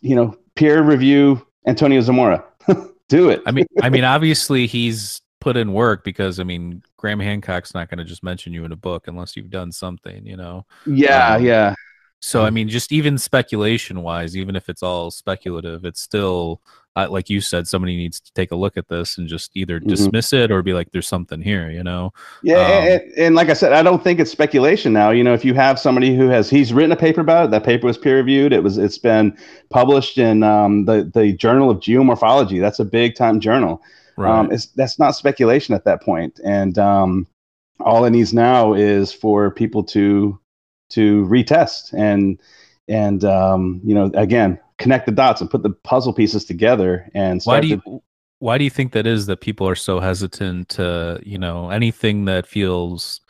you know peer review Antonio Zamora. Do it. I mean, I mean, obviously he's put in work because I mean, Graham Hancock's not going to just mention you in a book unless you've done something, you know. yeah, um, yeah, So I mean, just even speculation wise, even if it's all speculative, it's still uh, like you said, somebody needs to take a look at this and just either Mhm. dismiss it or be like, "There's something here," you know. Yeah, Um, and, and like I said, I don't think it's speculation now. You know, if you have somebody who has he's written a paper about it, that paper was peer reviewed. It was it's been published in um, the the Journal of Geomorphology. That's a big time journal. Um, it's that's not speculation at that point, and um, all it needs now is for people to to retest and and um, you know again connect the dots and put the puzzle pieces together and why do to- you why do you think that is that people are so hesitant to you know anything that feels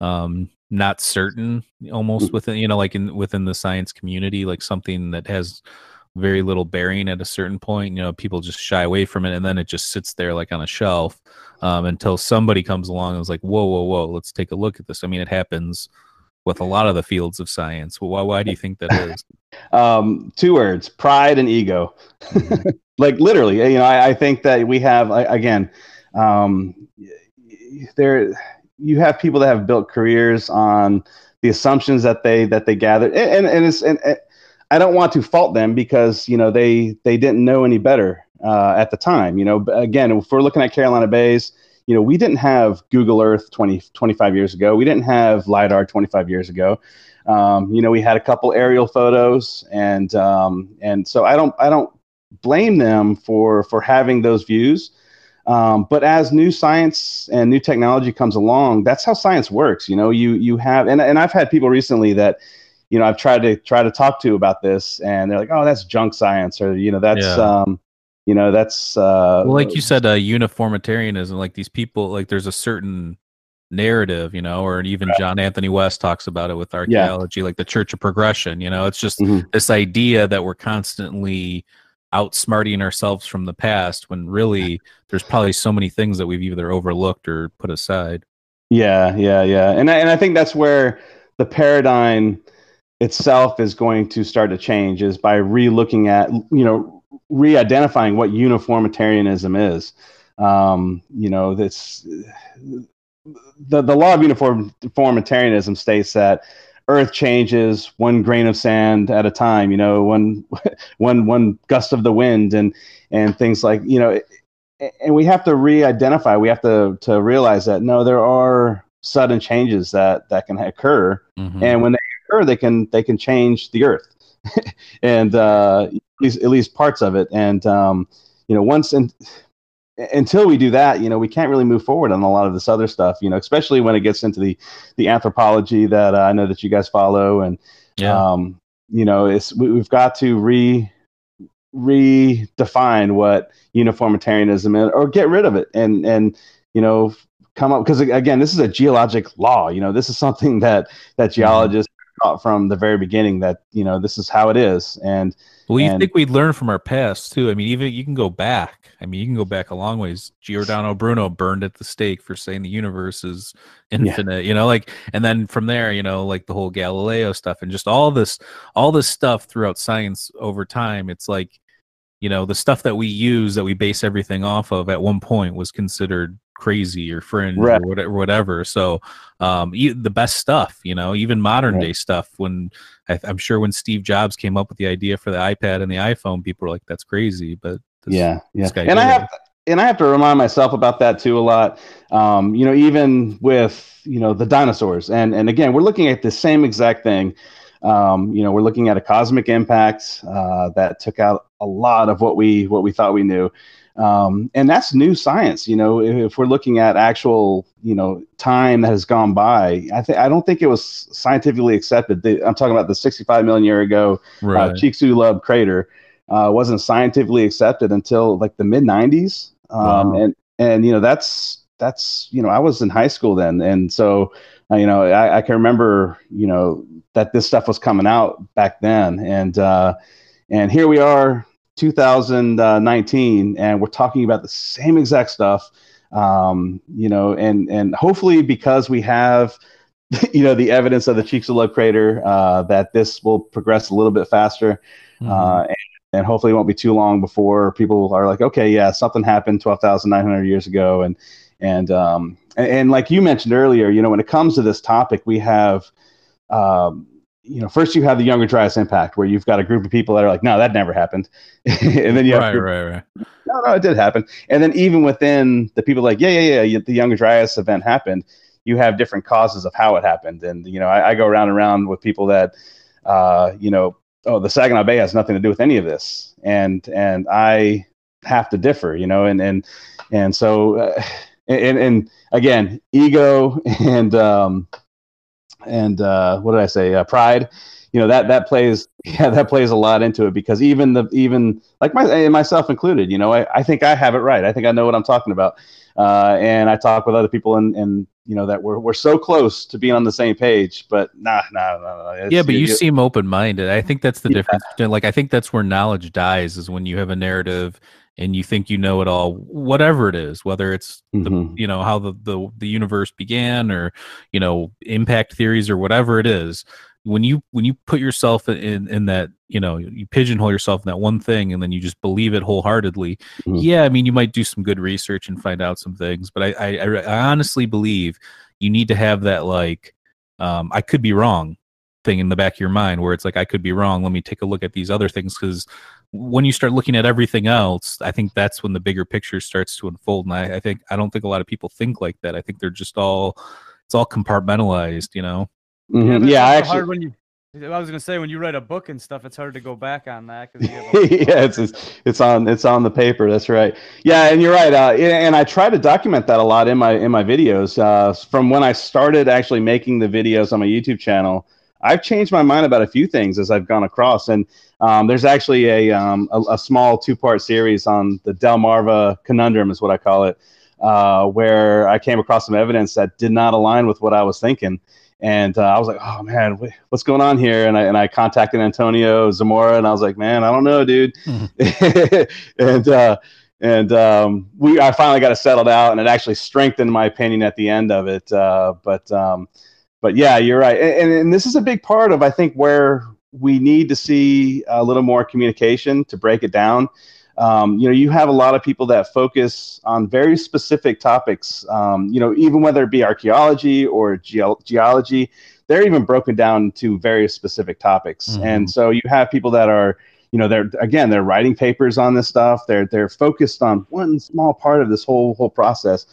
um not certain almost Mm. within you know like in within the science community like something that has very little bearing at a certain point you know people just shy away from it and then it just sits there like on a shelf um until somebody comes along and is like whoa whoa whoa let's take a look at this i mean it happens with a lot of the fields of science. Well, why why do you think that is? Um, two words pride and ego. Like literally you know I, I think that we have I- again um, there you have people that have built careers on the assumptions that they that they gathered and and, and it's and, and i don't want to fault them because you know they they didn't know any better uh, at the time you know but again if we're looking at carolina bays you know we didn't have google earth 20 25 years ago. We didn't have lidar 25 years ago. Um, you know we had a couple aerial photos and um, and so i don't i don't blame them for for having those views. Um, but as new science and new technology comes along that's how science works you know you you have and, and i've had people recently that you know i've tried to try to talk to about this and they're like oh that's junk science or you know that's Yeah. um you know that's uh well like you said uh uniformitarianism like these people like there's a certain narrative you know or even john anthony west talks about it with archaeology like the church of progression you know it's just Mhm. this idea that we're constantly outsmarting ourselves from the past when really there's probably so many things that we've either overlooked or put aside. Yeah, yeah, yeah, and I, and I think that's where the paradigm itself is going to start to change is by re-looking at you know re-identifying what uniformitarianism is. Um, you know, this the the law of uniform uniformitarianism states that Earth changes one grain of sand at a time. You know, one one one gust of the wind and and things like you know and we have to re-identify we have to to realize that no there are sudden changes that that can occur Mhm. and when they occur they can they can change the earth and uh least, at least parts of it and um you know once and until we do that you know we can't really move forward on a lot of this other stuff you know especially when it gets into the the anthropology that uh, i know that you guys follow and yeah um, you know, it's we, we've got to re redefine what uniformitarianism is, or get rid of it, and and you know, come up because again, this is a geologic law. You know, this is something that that Mm-hmm. geologists taught from the very beginning that you know this is how it is. And Well, you And- think we'd learn from our past too? I mean, even you can go back. I mean, you can go back a long ways. Giordano Bruno burned at the stake for saying the universe is infinite. You know, like, and then from there, you know, like the whole Galileo stuff and just all this, all this stuff throughout science over time. It's like, you know, the stuff that we use that we base everything off of at one point was considered crazy or fringe Right. or whatever, whatever. So, um, e- the best stuff, you know, even modern Right. day stuff. When I, I'm sure when Steve Jobs came up with the idea for the iPad and the iPhone, people were like, "That's crazy," but this, yeah, yeah. And I have it. and I have to remind myself about that too a lot. Um, you know, even with you know the dinosaurs, and and again, we're looking at the same exact thing. Um, you know, we're looking at a cosmic impact uh, that took out a lot of what we what we thought we knew. Um, and that's new science. You know, if, if we're looking at actual, you know, time that has gone by, I think I don't think it was scientifically accepted. The, I'm talking about the 65 million year ago right. uh, Chicxulub crater uh, wasn't scientifically accepted until like the mid 90s. Um, Wow. And and you know that's that's you know I was in high school then, and so uh, you know I, I can remember you know that this stuff was coming out back then, and uh, and here we are 2019 and we're talking about the same exact stuff um, you know and and hopefully because we have you know the evidence of the Chicxulub crater uh, that this will progress a little bit faster Mhm. uh, and, and hopefully it won't be too long before people are like okay yeah something happened 12,900 years ago and and um and, and like you mentioned earlier you know when it comes to this topic we have um you know first you have the younger dryas impact where you've got a group of people that are like no that never happened and then you have right, group- right, right. no, no, it did happen. And then even within the people like, yeah, yeah, yeah, the Younger Dryas event happened. You have different causes of how it happened, and you know, I, I go around and around with people that, uh, you know, oh, the Saginaw Bay has nothing to do with any of this, and and I have to differ, you know, and and and so, uh, and and again, ego and um, and uh, what did I say? Uh, pride. You know that that plays yeah that plays a lot into it because even the even like my myself included you know I, I think i have it right i think i know what i'm talking about uh, and i talk with other people and and you know that we're, we're so close to being on the same page but nah nah nah, nah yeah, but you, you- seem open minded. I think that's the Yeah. difference. Like, I think that's where knowledge dies is when you have a narrative and you think you know it all, whatever it is, whether it's the Mhm. you know how the, the the universe began or you know impact theories or whatever it is. When you when you put yourself in in that you know you pigeonhole yourself in that one thing and then you just believe it wholeheartedly. Mhm. Yeah, I mean you might do some good research and find out some things, but I I, I I honestly believe you need to have that like um, I could be wrong thing in the back of your mind where it's like I could be wrong. Let me take a look at these other things because when you start looking at everything else, I think that's when the bigger picture starts to unfold. And I, I think I don't think a lot of people think like that. I think they're just all it's all compartmentalized, you know. Mhm. but it's yeah i actually hard when you. I was gonna say when you write a book and stuff, it's hard to go back on that because yeah, it's, it's it's on it's on the paper. That's right. Yeah, and you're right. Uh, and- and I try to document that a lot in my in my videos. Uh, from when I started actually making the videos on my YouTube channel, I've changed my mind about a few things as I've gone across. And um, there's actually a, um, a a small two part series on the Delmarva conundrum, is what I call it, uh, where I came across some evidence that did not align with what I was thinking. And uh, I was like, "Oh man, what's going on here?" And I and I contacted Antonio Zamora, and I was like, "Man, I don't know, dude." and uh, and um, we I finally got it settled out, and it actually strengthened my opinion at the end of it. Uh, but um, but yeah, you're right, and, and, and this is a big part of I think where we need to see a little more communication to break it down. Um, you know, you have a lot of people that focus on very specific topics. Um, you know, even whether it be archaeology or geo- geology, they're even broken down to various specific topics. Mhm. And so you have people that are, you know, they're again they're writing papers on this stuff. They're they're focused on one small part of this whole whole process.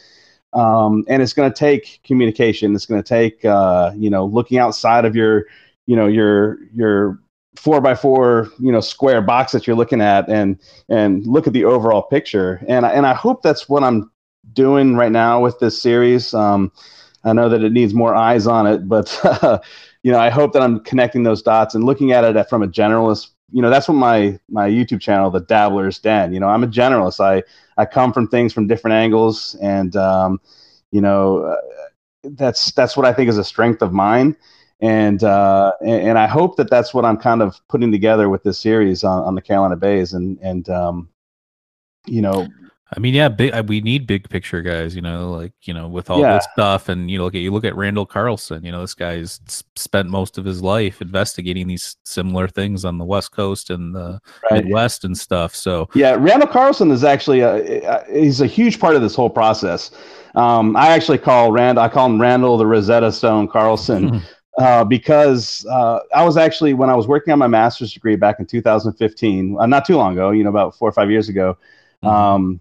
Um, and it's going to take communication. It's going to take, uh, you know, looking outside of your, you know, your your four by four, you know, square box that you're looking at, and and look at the overall picture. And and I hope that's what I'm doing right now with this series. Um, I know that it needs more eyes on it, but you know, I hope that I'm connecting those dots and looking at it from a generalist. You know, that's what my my YouTube channel, the Dabbler's Den. You know, I'm a generalist. I I come from things from different angles, and um, you know, uh, that's that's what I think is a strength of mine. And, uh, and and I hope that that's what I'm kind of putting together with this series on, on the Carolina Bays, and and um, you know, I mean, yeah, big, we need big picture guys, you know, like, you know, with all Yeah. this stuff. And, you know, look at, you look at Randall Carlson, you know, this guy's spent most of his life investigating these similar things on the West Coast and the right. Midwest and stuff. So, Yeah, Randall Carlson is actually a, he's a huge part of this whole process. Um, I actually call Rand I call him Randall the Rosetta Stone Carlson uh, because uh, I was actually when I was working on my master's degree back in 2015, uh, not too long ago, you know, about four or five years ago. Um,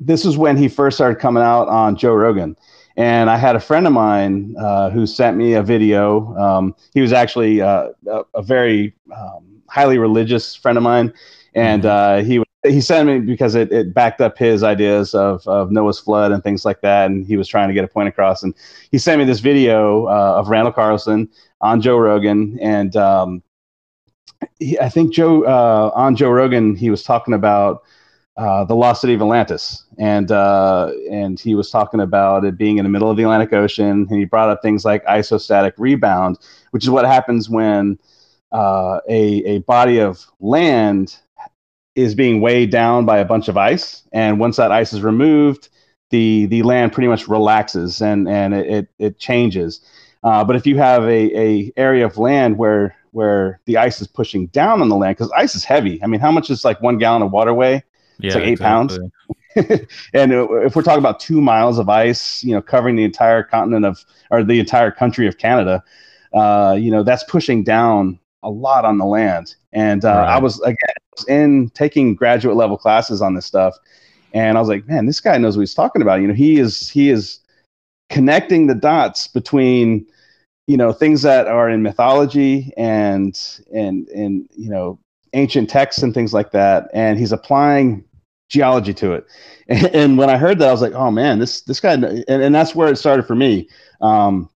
this is when he first started coming out on Joe Rogan. And I had a friend of mine uh, who sent me a video. Um, he was actually uh, a, a very um, highly religious friend of mine, and uh, he he sent me because it, it backed up his ideas of, of Noah's flood and things like that, and he was trying to get a point across. And he sent me this video uh, of Randall Carlson on Joe Rogan, and um, he, I think Joe uh, on Joe Rogan he was talking about uh, the lost city of Atlantis, and uh, and he was talking about it being in the middle of the Atlantic Ocean, and he brought up things like isostatic rebound, which is what happens when uh, a a body of land is being weighed down by a bunch of ice, and once that ice is removed, the the land pretty much relaxes and and it it, it changes. Uh, but if you have a, a area of land where where the ice is pushing down on the land, because ice is heavy. I mean, how much is like one gallon of water weigh? Yeah, like eight pounds. and if we're talking about two miles of ice, you know, covering the entire continent of or the entire country of Canada, uh, you know, that's pushing down a lot on the land. And uh, I was again I was in taking graduate level classes on this stuff, and I was like, man, this guy knows what he's talking about. You know, he is he is connecting the dots between you know things that are in mythology and and and you know ancient texts and things like that and he's applying geology to it. And, and when i heard that i was like oh man this this guy and, and that's where it started for me um,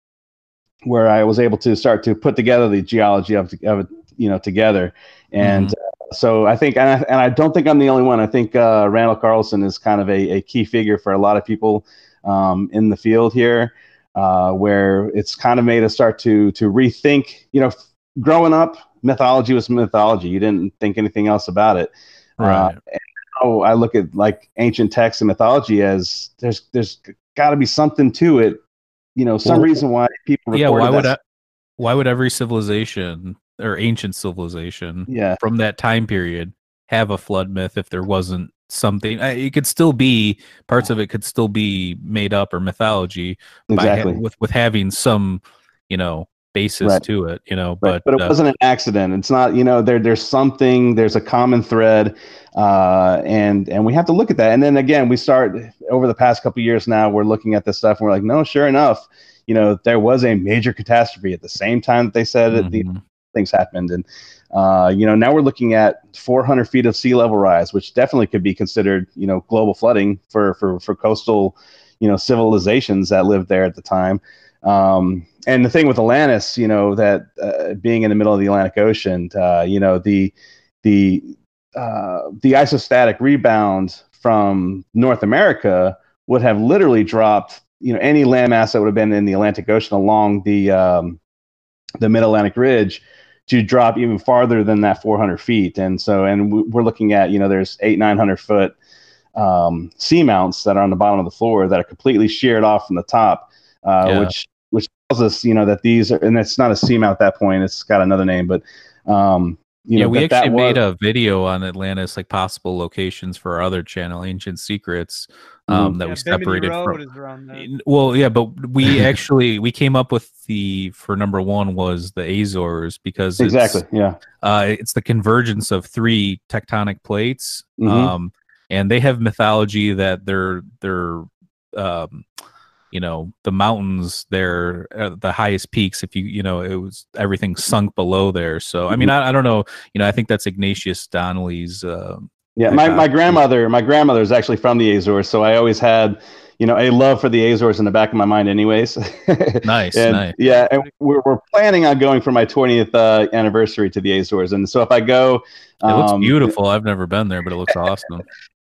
where i was able to start to put together the geology of, of it you know together. And uh, so i think and I, and I don't think i'm the only one. I think uh, randall carlson is kind of a, a key figure for a lot of people um, in the field here uh, where it's kind of made us start to to rethink you know growing up mythology was mythology. You didn't think anything else about it. Right. uh, and now I look at like ancient texts and mythology as there's there's got to be something to it, you know, some Well, reason why people yeah. Why would, I, why would every civilization or ancient civilization yeah. from that time period have a flood myth if there wasn't something? It could still be parts of it could still be made up or mythology by exactly. with with having some you know basis Right. to it you know Right, but, but it uh, wasn't an accident. It's not, you know, there there's something, there's a common thread, uh, and and we have to look at that. And then again, we start over the past couple years now. We're looking at this stuff, and we're like, no, sure enough, you know, there was a major catastrophe at the same time that they said it. The mhm. things happened, and uh, you know, now we're looking at 400 feet of sea level rise, which definitely could be considered, you know, global flooding for for for coastal, you know, civilizations that lived there at the time. Um, and the thing with Atlantis, you know, that uh, being in the middle of the Atlantic Ocean, uh, you know, the the uh, the isostatic rebound from North America would have literally dropped, you know, any landmass that would have been in the Atlantic Ocean along the um, the Mid Atlantic Ridge to drop even farther than that 400 feet. And so, and we- we're looking at, you know, there's eight, 900 foot um, seamounts that are on the bottom of the floor that are completely sheared off from the top, uh, Yeah. which which tells us, you know, that these are, and it's not a seamount at that point. It's got another name, but um, you yeah know, we that, that actually made was- a video on atlantis like possible locations for our other channel ancient secrets um that Yeah, we separated Road from is around Well, yeah, but we actually we came up with the for number one was the Azores because it's, exactly, yeah, uh, it's the convergence of three tectonic plates, Mhm. um, and they have mythology that they're they're um, you know the mountains they're uh, the highest peaks if you you know it was everything sunk below there. So i mean I, I don't know you know i think that's ignatius donnelly's uh, yeah. My my grandmother, my grandmother is actually from the Azores, so I always had, you know, a love for the Azores in the back of my mind, anyways. nice and, nice. Yeah, and we're, we're planning on going for my 20th uh, anniversary to the Azores, and so if I go, it looks um, beautiful. I've never been there but it looks awesome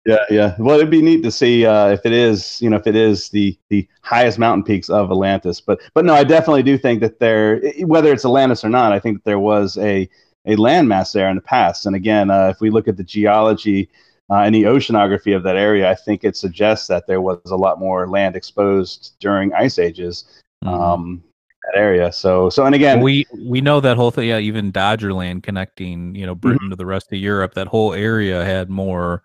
Yeah, yeah. Well, it'd be neat to see uh, if it is, you know, if it is the the highest mountain peaks of Atlantis. But but no, I definitely do think that there, whether it's Atlantis or not, I think that there was a a landmass there in the past. And again, uh, if we look at the geology uh, and the oceanography of that area, I think it suggests that there was a lot more land exposed during ice ages. Mhm. Um, that area. So so and again, we we know that whole thing. Yeah, even Dodgerland connecting, you know, Britain to the rest of Europe. That whole area had more,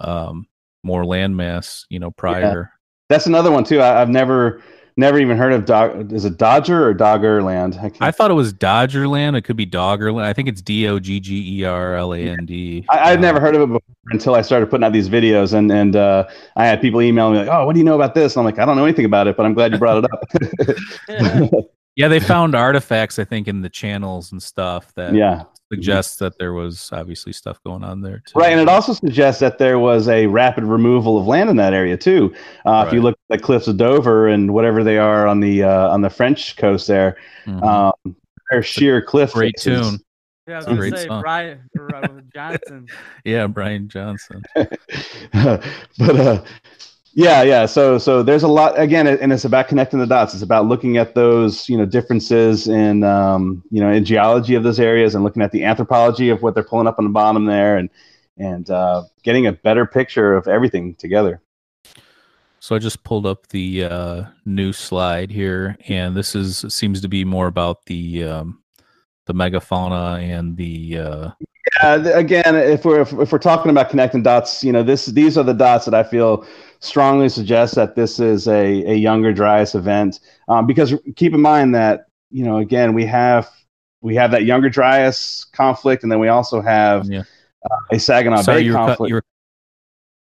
um, more landmass. You know, prior. that's another one too. I, I've never never even heard of Dog. Is it Dodger or Doggerland? I, I thought it was Dodgerland. It could be Doggerland. I think it's D O G G E R L A N D. I, I'd Um, never heard of it before until I started putting out these videos, and and uh, I had people email me like, "Oh, what do you know about this?" And I'm like, "I don't know anything about it, but I'm glad you brought it up." Yeah, they found artifacts. I think in the channels and stuff that yeah, suggests that there was obviously stuff going on there too. right. And it also suggests that there was a rapid removal of land in that area too. Uh, If you look at the cliffs of Dover and whatever they are on the uh, on the French coast there, Mhm. um, they're sheer cliff. great faces. tune. Yeah, I was It's a gonna great say song. Brian Johnson. yeah, Brian Johnson. but uh yeah yeah. So so there's a lot again and it's about connecting the dots. It's about looking at those you know differences in um you know in geology of those areas and looking at the anthropology of what they're pulling up on the bottom there and and uh getting a better picture of everything together. So I just pulled up the uh, new slide here, and this is seems to be more about the um, the megafauna and the uh, yeah again if we're if, if we're talking about connecting dots you know this these are the dots that i feel strongly suggest that this is a, a younger dryas event um, because keep in mind that you know again we have we have that younger dryas conflict and then we also have yeah. a saginaw Sorry, bay you cut, conflict you were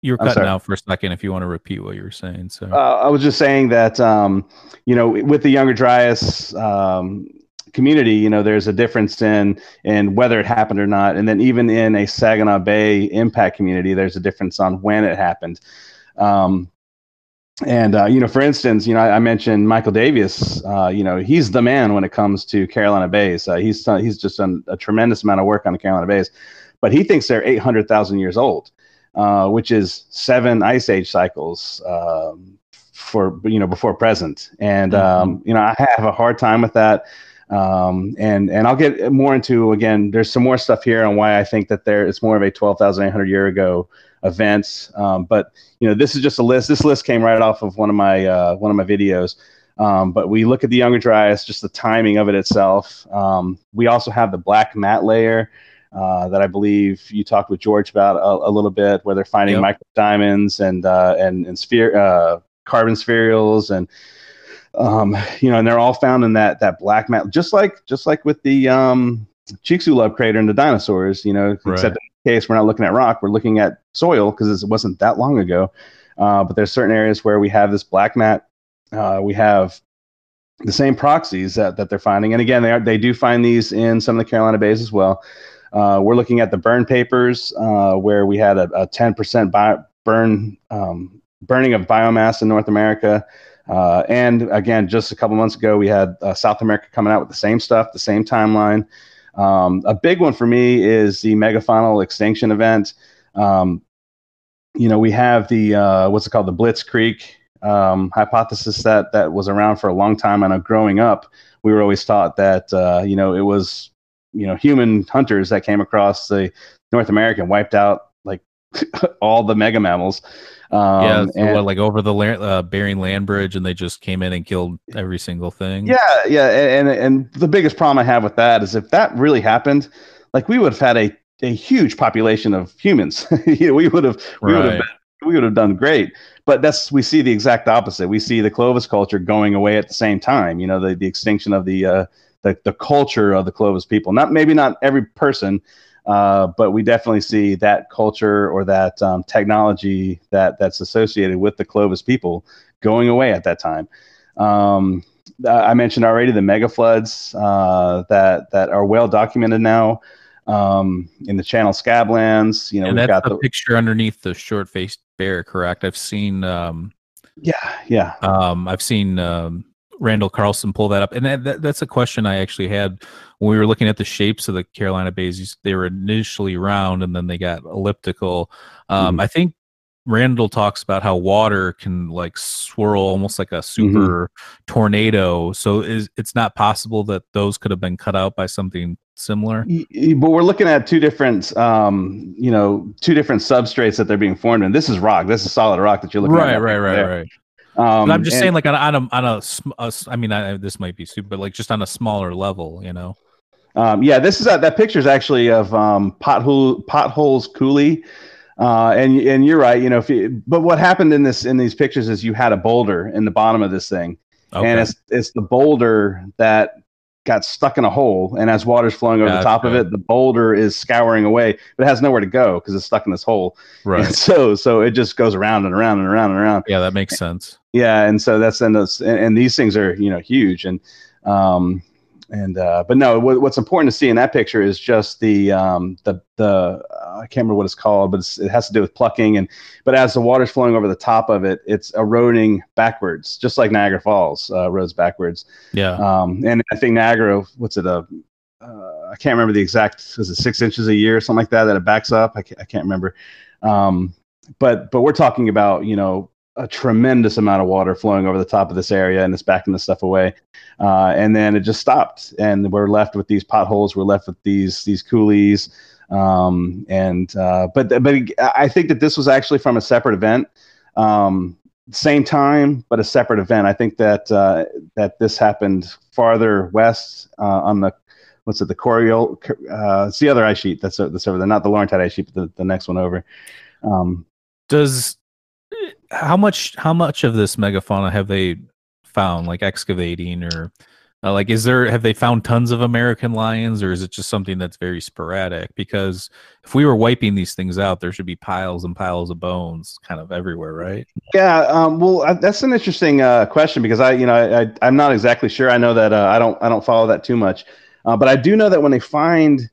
you were cutting sorry. out for a second. If you want to repeat what you were saying, so uh, I was just saying that um, you know with the younger Dryas um, community, you know, there's a difference in in whether it happened or not, and then even in a Saginaw Bay impact community, there's a difference on when it happened. Um, and uh, you know, for instance, you know, I, I mentioned Michael Davias. Uh, you know, he's the man when it comes to Carolina Bays. Uh, he's done, he's just done a tremendous amount of work on the Carolina Bays, but he thinks they're 800,000 years old, uh, which is seven ice age cycles um, for you know before present. And um, you know, I have a hard time with that. Um, and and I'll get more into again. There's some more stuff here on why I think that there it's more of a 12,800 year ago event. Um, but you know, this is just a list. This list came right off of one of my uh, one of my videos. Um, but we look at the Younger Dryas, just the timing of it itself. Um, we also have the black mat layer uh, that I believe you talked with George about a, a little bit, where they're finding Yep. micro diamonds and uh, and and sphere uh, carbon spherules and um, you know, and they're all found in that that black mat, just like just like with the um, Chicxulub crater and the dinosaurs. You know, Right. except case we're not looking at rock, we're looking at soil because it wasn't that long ago. Uh, but there's certain areas where we have this black mat. Uh, we have the same proxies that, that they're finding, and again, they are, they do find these in some of the Carolina bays as well. Uh, we're looking at the burn papers uh, where we had a, a 10% bi- burn um, burning of biomass in North America. Uh, and again, just a couple months ago, we had uh, South America coming out with the same stuff, the same timeline. Um, a big one for me is the megafaunal extinction event. Um, you know, we have the uh, what's it called, the Blitzkrieg um, hypothesis that that was around for a long time. Know growing up, we were always taught that uh, you know it was you know human hunters that came across the North America and wiped out like all the mega mammals. Um, yeah, so and- what, like over the uh, Bering Land Bridge, and they just came in and killed every single thing. Yeah, yeah, and and the biggest problem I have with that is if that really happened, like we would have had a, a huge population of humans. you know, we would have we would have been- we would have done great. But that's we see the exact opposite. We see the Clovis culture going away at the same time. You know, the the extinction of the uh, the the culture of the Clovis people. Not maybe not every person, uh, but we definitely see that culture or that um, technology that that's associated with the Clovis people going away at that time. Um, I mentioned already the mega floods uh, that that are well documented now um, in the Channel Scablands. You know, and we've that's got the, the picture underneath the short-faced bear. Correct. I've seen. Um, yeah, yeah, um, I've seen um, Randall Carlson pull that up, and that, that, that's a question I actually had when we were looking at the shapes of the Carolina bays. They were initially round, and then they got elliptical. Um, Mhm. I think Randall talks about how water can like swirl almost like a super tornado. So is it's not possible that those could have been cut out by something similar? But we're looking at two different, um, you know, two different substrates that they're being formed in. This is rock. This is solid rock that you're looking Right, at. right, right, there. right. Um, But I'm just and- saying, like on a, on a, on a, sm- a I mean, I, this might be stupid, but like just on a smaller level, you know? Um, yeah, this is a, that picture is actually of um, pothole potholes coulee, uh, and and you're right. You know, if you, but what happened in this in these pictures is you had a boulder in the bottom of this thing, Okay. and it's it's the boulder that got stuck in a hole, and as water's flowing over the top of it, the boulder is scouring away, but it has nowhere to go because it's stuck in this hole. right. And so so it just goes around and around and around and around. Yeah, that makes sense. Yeah, and so that's and those and, and these things are you know huge and um and uh but no what, what's important to see in that picture is just the um the the uh, I can't remember what it's called but it's, it has to do with plucking. And but as the water's flowing over the top of it it's eroding backwards just like Niagara Falls uh, erodes backwards. Yeah. um and I think Niagara what's it a uh, I can't remember the exact is it six inches a year or something like that that it backs up? I can't, I can't remember. Um but but we're talking about you know a tremendous amount of water flowing over the top of this area and it's backing the stuff away. Uh, and then it just stopped and we're left with these potholes. We're left with these these coulees. um, and uh, but but i think that this was actually from a separate event. Um, same time but a separate event. I think that uh, that this happened farther west uh, on the what's it the Coriol, uh, it's the other ice sheet that's, that's over there. Not the laurentide ice sheet but the, the next one over. Um, Does how much how much of this megafauna have they found, like excavating, or uh, like is there have they found tons of American lions, or is it just something that's very sporadic? Because if we were wiping these things out, there should be piles and piles of bones, kind of everywhere, right? Yeah, um, well, uh, that's an interesting uh, question because I, you know, I, I, I'm not exactly sure. I know that uh, I don't, I don't follow that too much, uh, but I do know that when they find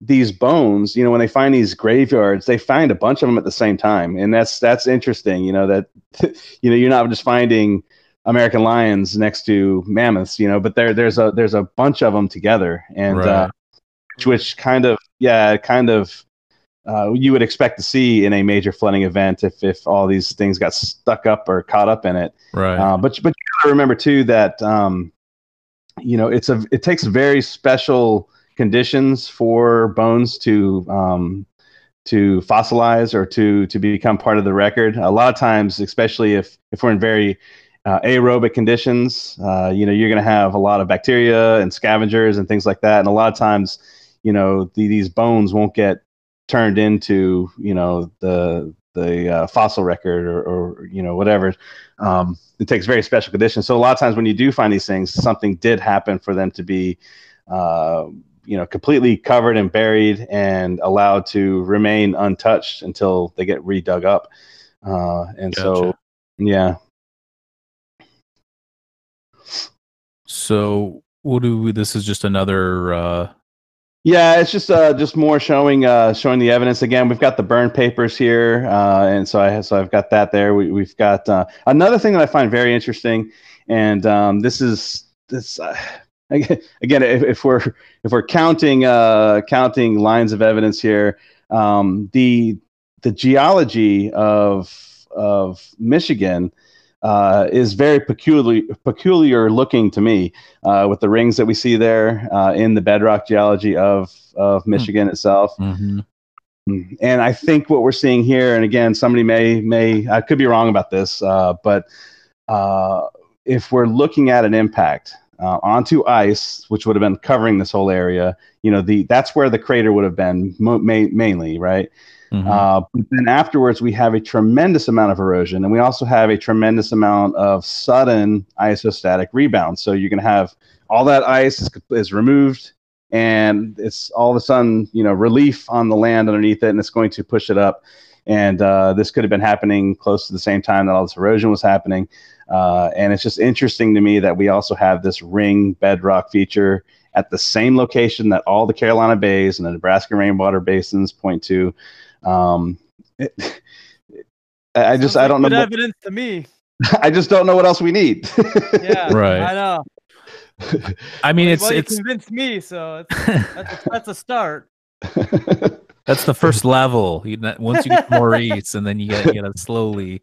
these bones, you know, when they find these graveyards, they find a bunch of them at the same time, and that's that's interesting. You know that, you know, you're not just finding American lions next to mammoths, you know, but there there's a there's a bunch of them together, and uh, which, which kind of yeah, kind of uh, you would expect to see in a major flooding event if if all these things got stuck up or caught up in it. right. Uh, but but you gotta remember too that um, you know it's a it takes very special conditions for bones to um, to fossilize or to to become part of the record. A lot of times, especially if if we're in very uh, aerobic conditions, uh, you know, you're going to have a lot of bacteria and scavengers and things like that. And a lot of times, you know, the, these bones won't get turned into, you know, the the uh, fossil record or, or you know whatever. Um, it takes very special conditions. So a lot of times when you do find these things, something did happen for them to be, uh, you know, completely covered and buried and allowed to remain untouched until they get redug up. Uh, and so, yeah. So what do we, this is just another uh Yeah, it's just uh, just more showing uh, showing the evidence. Again, we've got the burn papers here, uh, and so I so I've got that there. We, we've got uh, another thing that I find very interesting, and um, this is this uh, again if, if we're if we're counting uh, counting lines of evidence here, um, the the geology of of Michigan uh, is very peculiar peculiar looking to me uh, with the rings that we see there uh, in the bedrock geology of of Michigan itself. mhm. And I think what we're seeing here, and again, somebody may may I could be wrong about this, uh, but uh, if we're looking at an impact uh, onto ice, which would have been covering this whole area, you know, the that's where the crater would have been mo- ma- mainly, right? Mhm. Uh, but then afterwards, we have a tremendous amount of erosion, and we also have a tremendous amount of sudden isostatic rebound. So you're going to have all that ice is, is removed, and it's all of a sudden, you know, relief on the land underneath it, and it's going to push it up. And uh, this could have been happening close to the same time that all this erosion was happening. Uh, and it's just interesting to me that we also have this ring bedrock feature at the same location that all the Carolina bays and the Nebraska rainwater basins point to. Um, it, I I just I don't know. like What, evidence to me. I just don't know what else we need. Yeah, Right. I know. I mean it's well, you it's convinced me, so it's, that's, a, that's a start. That's the first level. You, once you get more Maurice, and then you get you know slowly.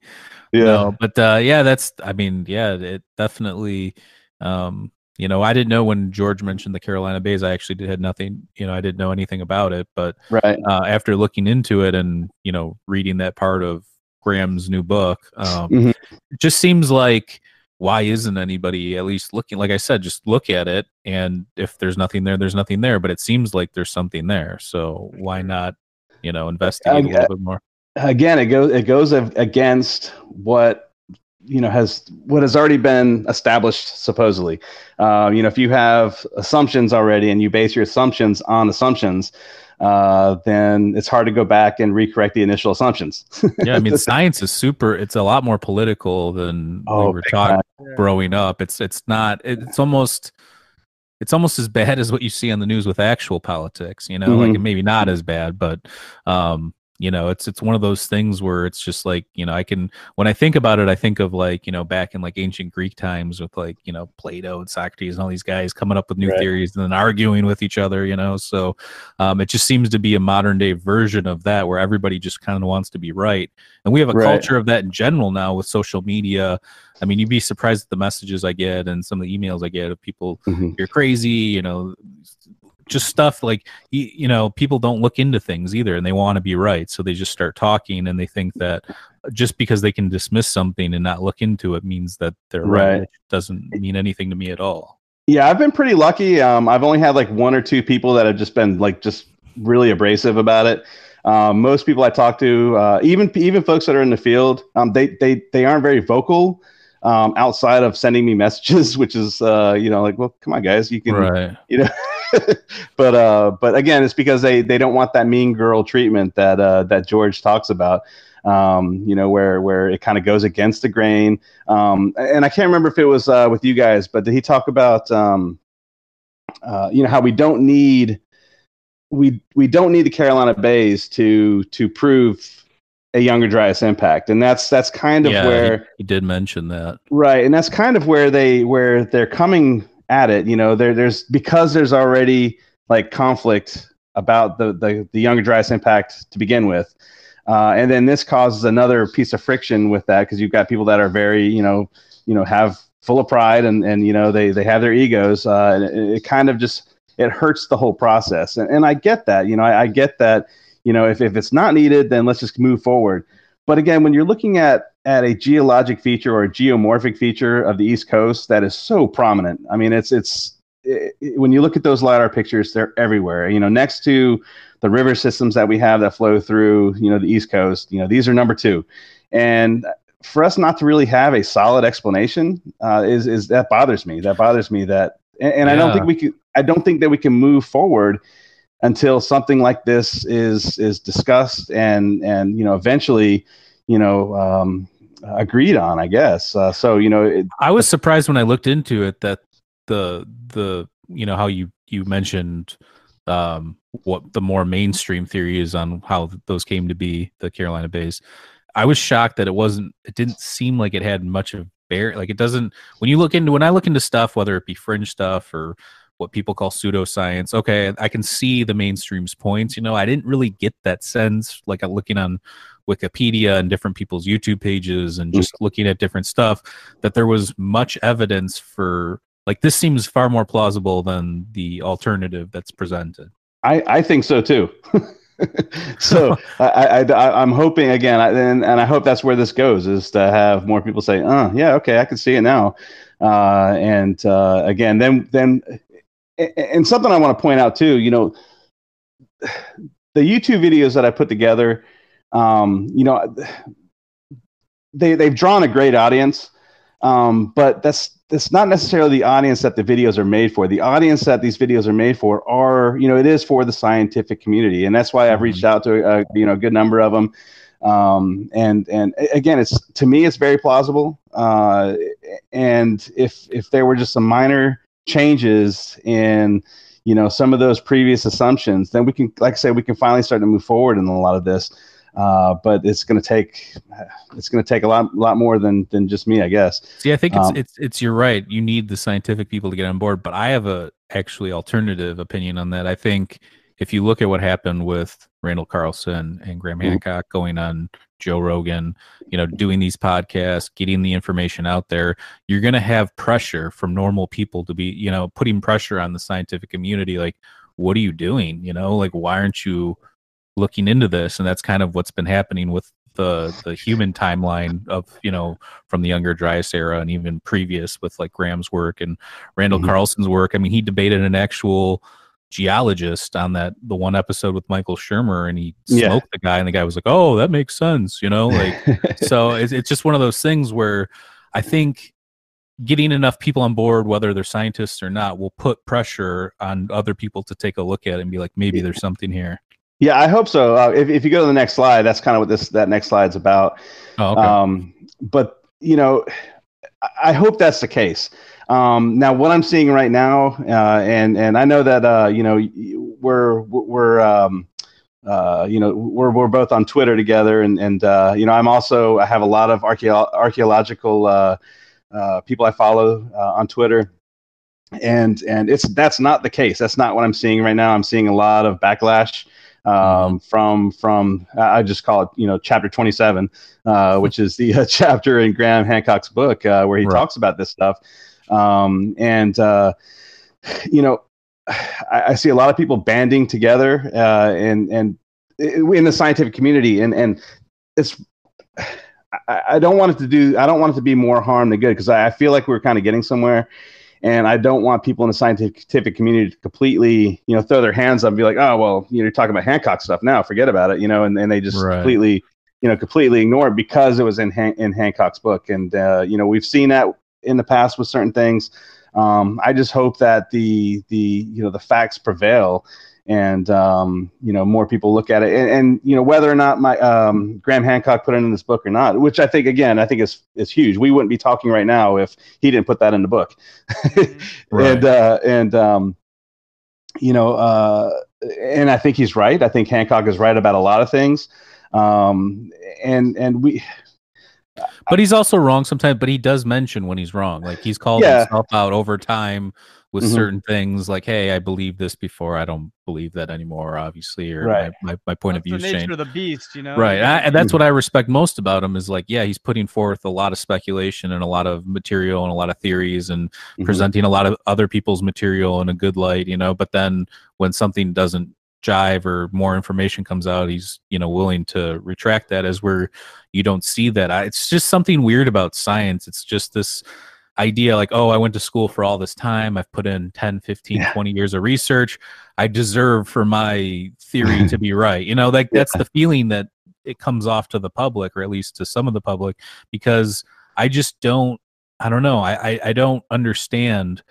Yeah. But uh, yeah, that's. I mean, yeah, it definitely. Um, you know, I didn't know when George mentioned the Carolina Bays. I actually did, had nothing. You know, I didn't know anything about it. But Right. uh, after looking into it and you know reading that part of Graham's new book, um, Mhm. it just seems like why isn't anybody at least looking? Like I said, just look at it, and if there's nothing there, there's nothing there. But it seems like there's something there, so why not? You know, investigate a Uh, little bit more. again it goes it goes against what you know has what has already been established supposedly uh, you know if you have assumptions already and you base your assumptions on assumptions uh, then it's hard to go back and recorrect the initial assumptions Yeah, I mean, science is super. It's a lot more political than Oh, we were big taught time. growing up. It's it's not. It's almost. It's almost as bad as what you see on the news with actual politics. You know, Mm-hmm. like maybe not as bad, but um, you know, it's it's one of those things where it's just like you know, I can when I think about it, I think of like you know back in like ancient Greek times with like you know Plato and Socrates and all these guys coming up with new Right. theories and then arguing with each other. You know, so um, it just seems to be a modern day version of that where everybody just kind of wants to be right and we have a Right. culture of that in general now with social media i mean you'd be surprised at the messages i get and some of the emails i get of people Mhm. you're crazy you know just stuff like you, you know people don't look into things either and they want to be right so they just start talking and they think that just because they can dismiss something and not look into it means that they're right, Right. which doesn't mean anything to me at all Yeah, I've been pretty lucky. Um, I've only had like one or two people that have just been like just really abrasive about it. Um, most people I talk to, uh, even even folks that are in the field, um, they they they aren't very vocal um, outside of sending me messages, which is uh, you know like, well, come on, guys, you can right you know. but uh, but again, it's because they they don't want that mean girl treatment that uh, that George talks about. Um, you know, where where it kind of goes against the grain. Um, and I can't remember if it was uh, with you guys, but did he talk about um, uh, you know how we don't need we we don't need the Carolina Bays to to prove a younger Dryas impact, and that's that's kind of yeah where he, he did mention that Right, and that's kind of where they where they're coming at it. You know, there there's because there's already like conflict about the the, the younger Dryas impact to begin with, uh, and then this causes another piece of friction with that because you've got people that are very you know you know have full of pride and and you know they they have their egos. Uh, it, it kind of just it hurts the whole process, and and I get that. You know, I, I get that. You know, if if it's not needed, then let's just move forward. But again, when you're looking at at a geologic feature or a geomorphic feature of the East Coast that is so prominent, I mean, it's it's it, it- when you look at those lidar pictures, they're everywhere. You know, next to the river systems that we have that flow through, you know, the East Coast. You know, these are number two, and for us not to really have a solid explanation uh, is is that bothers me. That bothers me. That and, and I don't think we can. I don't think that we can move forward until something like this is is discussed and and you know eventually you know um, agreed on i guess uh, so you know it, I was surprised when I looked into it that the the you know how you you mentioned um what the more mainstream theory is on how those came to be the Carolina Bays. I was shocked that it wasn't it didn't seem like it had much of bear like it doesn't when you look into when I look into stuff whether it be fringe stuff or what people call pseudoscience okay I can see the mainstream's points you know I didn't really get that sense like I'm looking on Wikipedia and different people's YouTube pages and just looking at different stuff that there was much evidence for like this seems far more plausible than the alternative that's presented. i i think so too. So I, I, I i'm hoping again I, and, and i hope that's where this goes is to have more people say oh yeah okay i can see it now. Uh, and uh, again then then and something i want to point out too you know the youtube videos that i put together um, you know they they've drawn a great audience um, but that's that's not necessarily the audience that the videos are made for. The audience that these videos are made for are you know it is for the scientific community and that's why i've reached out to a, you know a good number of them um, and and again it's to me it's very plausible. Uh, and if if there were just some minor changes in you know some of those previous assumptions then we can like i said we can finally start to move forward in a lot of this uh, but it's going to take it's going to take a lot lot more than than just me i guess See, I think it's Um, it's it's you're right. You need the scientific people to get on board, but I have a actually alternative opinion on that. I think if you look at what happened with Randall Carlson and Graham Mhm. Hancock going on Joe Rogan, you know, doing these podcasts, getting the information out there, you're going to have pressure from normal people to be, you know, putting pressure on the scientific community. Like, what are you doing? You know, like, why aren't you looking into this? And that's kind of what's been happening with the the human timeline of you know from the younger Dryas era and even previous with like Graham's work and Randall Mhm. Carlson's work. I mean, he debated an actual geologist on that the one episode with Michael Shermer, and he Yeah. smoked the guy, and the guy was like, "Oh, that makes sense," you know, like so it's, it's just one of those things where I think getting enough people on board, whether they're scientists or not, will put pressure on other people to take a look at it and be like, maybe there's something here. Yeah, I hope so. Uh, if if you go to the next slide, that's kind of what this that next slide's about. Oh, okay. Um, but you know, I- I hope that's the case. Um, now, what I'm seeing right now, uh, and and I know that uh, you know we're we're um, uh, you know we're we're both on Twitter together, and and uh, you know I'm also I have a lot of archeo- archaeological uh, uh, people I follow uh, on Twitter. And and it's that's not the case. That's not what I'm seeing right now. I'm seeing a lot of backlash um, from from I just call it you know chapter 27, uh, which is the uh, chapter in Graham Hancock's book uh, where he Right. talks about this stuff. Um, and uh, you know, I, I see a lot of people banding together uh, and and in the scientific community, and and it's. I, I don't want it to do. I don't want it to be more harm than good because I, I feel like we're kind of getting somewhere, and I don't want people in the scientific community to completely, you know, throw their hands up and be like, "Oh, well, you know, you're talking about Hancock stuff now. Forget about it," you know, and, and they just Right. completely, you know, completely ignore it because it was in Han- in Hancock's book, and uh, you know, we've seen that in the past with certain things. Um, I just hope that the the you know the facts prevail, and um, you know more people look at it, and, and you know whether or not my um, Graham Hancock put it in this book or not, which I think again I think is is huge. We wouldn't be talking right now if he didn't put that in the book, Right. and uh, and um, you know, uh, and I think he's right. I think Hancock is right about a lot of things, um, and and we but he's also wrong sometimes. But he does mention when he's wrong. Like he's called Yeah. himself out over time with Mhm. certain things. Like, hey, I believed this before. I don't believe that anymore. Obviously, or Right. my, my, my point of view the nature changed. of the beast, you know. Right, and, I- and that's what I respect most about him is like, yeah, he's putting forth a lot of speculation and a lot of material and a lot of theories and Mhm. presenting a lot of other people's material in a good light, you know. But then when something doesn't jive or more information comes out, he's you know willing to retract that. As where you don't see that, I, it's just something weird about science. It's just this idea like oh i went to school for all this time. I've put in 10 15 Yeah. 20 years of research. I deserve for my theory to be right. You know like that's the feeling that it comes off to the public or at least to some of the public because i just don't i don't know. I i, I don't understand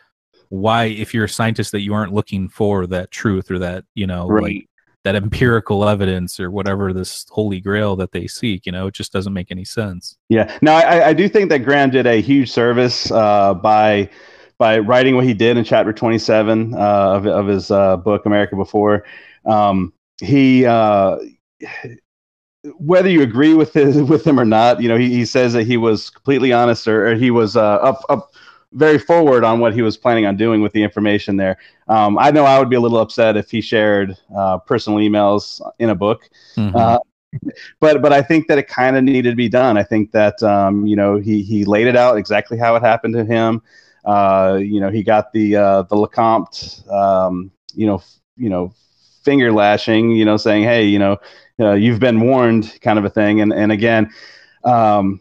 why if you're a scientist that you aren't looking for that truth or that you know like Right. That empirical evidence or whatever this holy grail that they seek you know it just doesn't make any sense Yeah. Now, I, I do think that Graham did a huge service uh, by by writing what he did in chapter 27 uh, of, of his uh, book, America Before. Um, he, uh, whether you agree with his, with him or not, you know, he, he says that he was completely honest or, or he was uh, up up very forward on what he was planning on doing with the information there. Um, I know I would be a little upset if he shared uh, personal emails in a book. Mhm. Uh, but but I think that it kind of needed to be done. I think that um, you know he he laid it out exactly how it happened to him. Uh, you know he got the uh, the LeCompte um, you know f- you know finger lashing you know saying hey you know uh, you've been warned kind of a thing and and again um,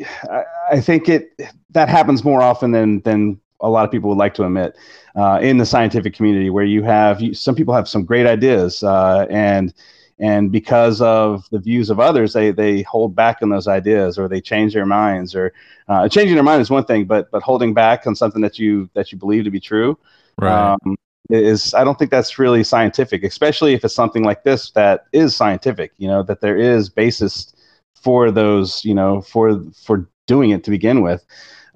I, I think it that happens more often than than a lot of people would like to admit uh, in the scientific community where you have you, some people have some great ideas uh, and and because of the views of others they they hold back on those ideas or they change their minds or uh, changing their mind is one thing but but holding back on something that you that you believe to be true right um, is I don't think that's really scientific, especially if it's something like this that is scientific. You know that there is basis for those, you know, for for doing it to begin with.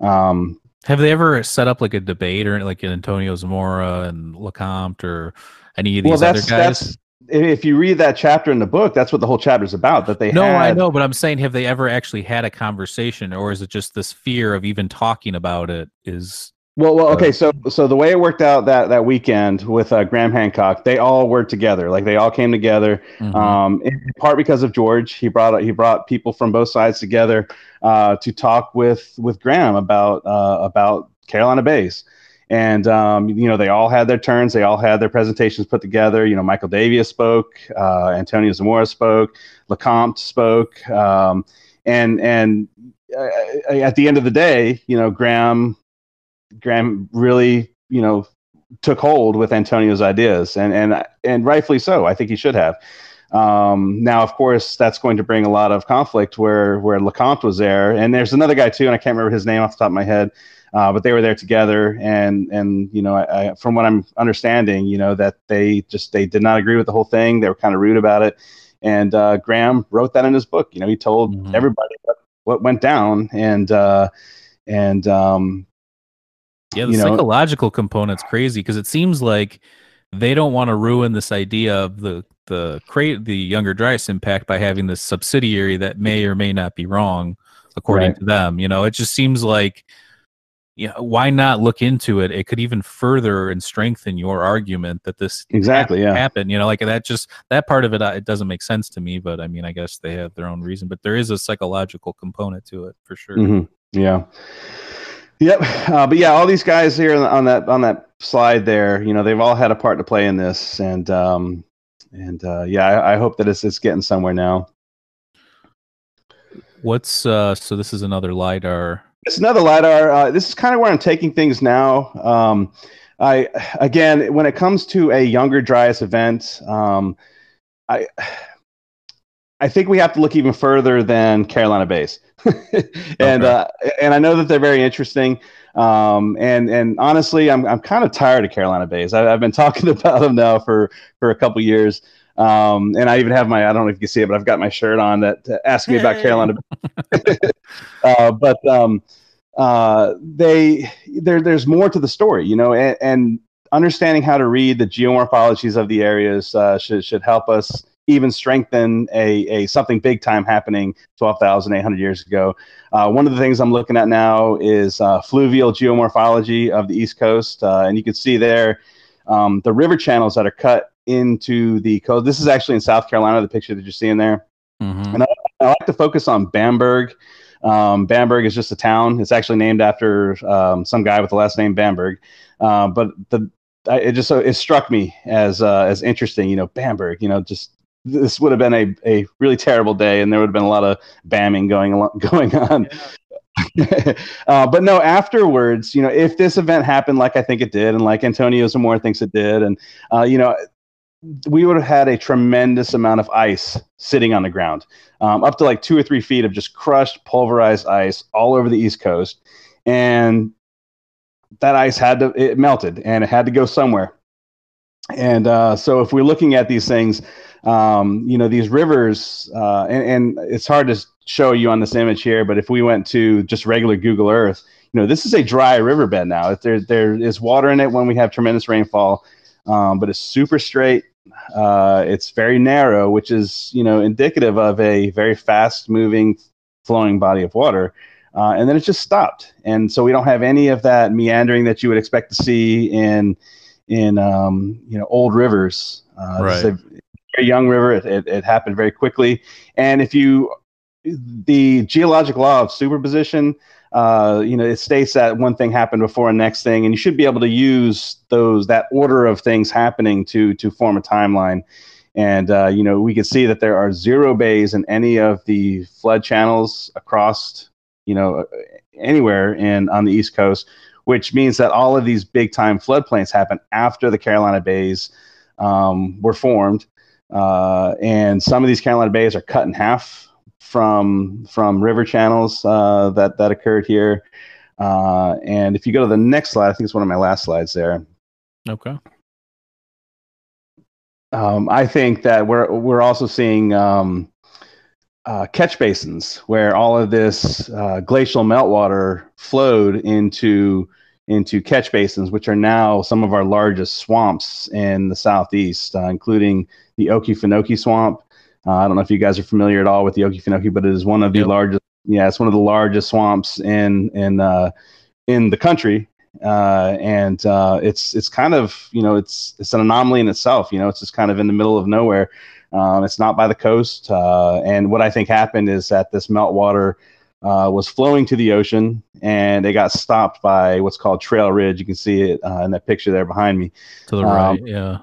Um, Have they ever set up like a debate or like in Antonio Zamora and LeCompte or any of these well, other that's guys? that's if you read that chapter in the book, that's what the whole chapter is about. That they no, I know, but I'm saying, have they ever actually had a conversation, or is it just this fear of even talking about it? Is Well, well, okay. So, so the way it worked out that that weekend with uh, Graham Hancock, they all were together. Like they all came together. Mhm. Um, in part because of George, he brought he brought people from both sides together uh, to talk with with Graham about uh, about Carolina Bays. And um, you know, they all had their turns. They all had their presentations put together. You know, Michael Davias spoke, uh, Antonio Zamora spoke, LeCompte spoke, um, and and uh, at the end of the day, you know, Graham Graham really, you know, took hold with Antonio's ideas, and and and rightfully so. I think he should have. Um, now, of course, that's going to bring a lot of conflict where where LeCompte was there, and there's another guy too, and I can't remember his name off the top of my head, uh, but they were there together, and and you know, I, I, from what I'm understanding, you know, that they just they did not agree with the whole thing. They were kind of rude about it, and uh, Graham wrote that in his book. You know, he told Mhm. everybody what, what went down, and uh, and um, Yeah, the you know- psychological component's crazy because it seems like they don't want to ruin this idea of the the create the younger Dryas impact by having this subsidiary that may or may not be wrong according Right. to them. You know, it just seems like you know, why not look into it? It could even further and strengthen your argument that this Exactly, yeah. happened. You know, like that just that part of it uh, it doesn't make sense to me, but I mean, I guess they have their own reason, but there is a psychological component to it for sure. Mhm. Yeah. Yep. Uh, but yeah, all these guys here on that on that slide there, you know, they've all had a part to play in this, and um, and uh, yeah, I, I hope that it's it's getting somewhere now. What's uh so this is another lidar It's another lidar. Uh, this is kind of where I'm taking things now. Um, I again, when it comes to a younger Dryas event, um, I I think we have to look even further than Carolina Bays, and Okay. uh, and I know that they're very interesting. Um, and and honestly, I'm I'm kind of tired of Carolina Bays. I, I've been talking about them now for for a couple years. Um, and I even have my I don't know if you can see it, but I've got my shirt on that uh, asks me about Carolina uh, but um, uh, they there there's more to the story, you know, and, and understanding how to read the geomorphologies of the areas uh, should should help us even strengthen a, a something big time happening 12,800 years ago. Uh, one of the things I'm looking at now is uh, fluvial geomorphology of the East Coast, uh, and you can see there um, the river channels that are cut into the coast. This is actually in South Carolina, the picture that you're seeing there. Mhm. I like to focus on Bamberg. Um, Bamberg is just a town. It's actually named after um, some guy with the last name Bamberg. Uh, but the I, it just so it struck me as uh, as interesting. You know, Bamberg. You know, just this would have been a, a really terrible day, and there would have been a lot of bamming going along, going on. uh, but no, afterwards, you know, if this event happened like I think it did, and like Antonio Zamora thinks it did, and uh, you know, we would have had a tremendous amount of ice sitting on the ground, um, up to like two or three feet of just crushed, pulverized ice all over the East Coast, and that ice had to it melted and it had to go somewhere. And uh, so, if we're looking at these things, um, you know, these rivers, uh, and, and it's hard to show you on this image here, but if we went to just regular Google Earth, you know, this is a dry riverbed now. If There, there is water in it when we have tremendous rainfall, um, but it's super straight. Uh, it's very narrow, which is, you know, indicative of a very fast-moving, flowing body of water. Uh, and then it just stopped, and so we don't have any of that meandering that you would expect to see in in um, you know old rivers. Uh, Right. a very young river. It, it, it happened very quickly, and if you the geologic law of superposition, uh, you know, it states that one thing happened before a next thing, and you should be able to use those that order of things happening to to form a timeline. And uh, you know, we can see that there are zero bays in any of the flood channels across, you know, anywhere in on the East Coast, which means that all of these big time floodplains happen after the Carolina bays um, were formed. Uh, and some of these Carolina bays are cut in half from from river channels uh, that that occurred here. Uh, and if you go to the next slide, I think it's one of my last slides there. Okay. Um, I think that we're we're also seeing um, uh, catch basins where all of this uh, glacial meltwater flowed into into catch basins, which are now some of our largest swamps in the southeast, uh, including the Okefenokee Swamp. Uh, I don't know if you guys are familiar at all with the Okefenokee, but it is one of the Yep. largest. Yeah, it's one of the largest swamps in in uh, in the country, uh, and uh, it's it's kind of you know it's it's an anomaly in itself. You know, it's just kind of in the middle of nowhere. Um, it's not by the coast, uh, and what I think happened is that this meltwater uh, was flowing to the ocean, and it got stopped by what's called Trail Ridge. You can see it uh, in that picture there behind me. To the right, yeah.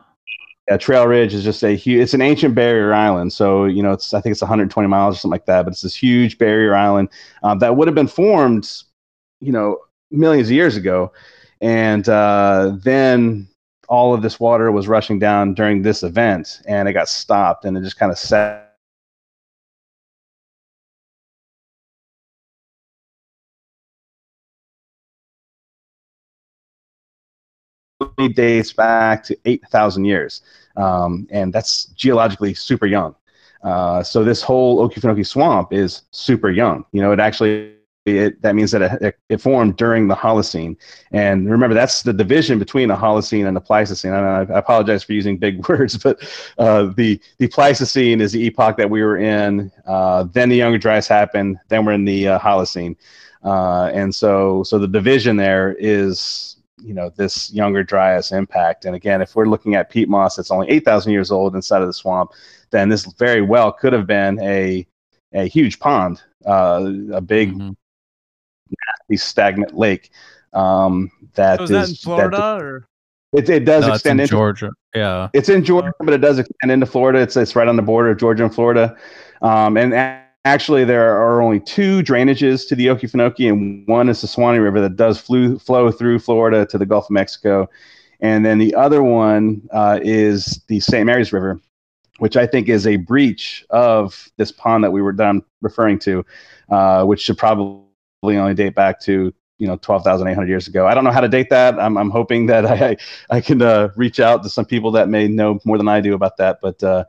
Yeah, Trail Ridge is just a huge. It's an ancient barrier island, so you know it's. I think it's 120 miles or something like that. But it's this huge barrier island um, that would have been formed, you know, millions of years ago, and uh, then all of this water was rushing down during this event, and it got stopped, and it just kind of sat. Dates back to 8,000 years. Um, and that's geologically super young. Uh, so this whole Okefenokee swamp is super young. You know, it actually it, that means that it, it, formed during the Holocene. And remember, that's the division between the Holocene and the Pleistocene. And I, apologize for using big words, but uh, the the Pleistocene is the epoch that we were in. Uh, then the Younger Dryas happened. Then we're in the uh, Holocene. Uh, and so so the division there is you know this Younger Dryas impact. And again, if we're looking at peat moss that's only 8,000 years old inside of the swamp, then this very well could have been a a huge pond, uh, a big mm-hmm nasty stagnant lake. Um, that so is, is that in Florida that, or? It, it does No, it's in extend into Georgia. Yeah. It's in Georgia, but it does extend into Florida. It's it's right on the border of Georgia and Florida. Um, and a- actually, there are only two drainages to the Okefenokee, and one is the Suwannee River that does flew, flow through Florida to the Gulf of Mexico, and then the other one uh, is the St. Mary's River, which I think is a breach of this pond that we were done referring to, uh, which should probably only date back to you know 12,800 years ago. I don't know how to date that. I'm, I'm hoping that I I can uh, reach out to some people that may know more than I do about that. But uh,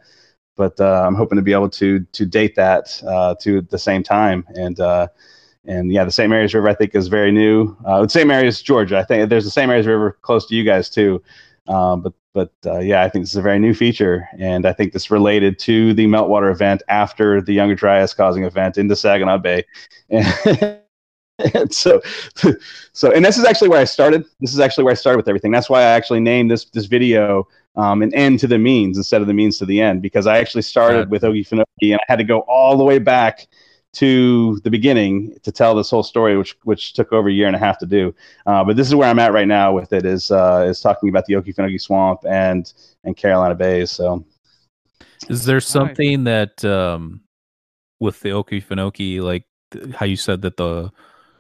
but uh, I'm hoping to be able to to date that uh, to the same time. And uh, and yeah, the St. Mary's River I think is very new. Uh, St. Mary's, Georgia. I think there's the St. Mary's River close to you guys too. Um, but but uh, yeah, I think this is a very new feature, and I think this related to the meltwater event after the Younger Dryas causing event in the Saginaw Bay. and so so and this is actually where i started this is actually where i started with everything that's why i actually named this this video um, an end to the means instead of the means to the end because i actually started with Okefenokee and i had to go all the way back to the beginning to tell this whole story which which took over a year and a half to do uh, but this is where i'm at right now with it is uh, is talking about the Okefenokee swamp and and carolina Bay. so Is there something that um, with the Okefenokee, like th- how you said that the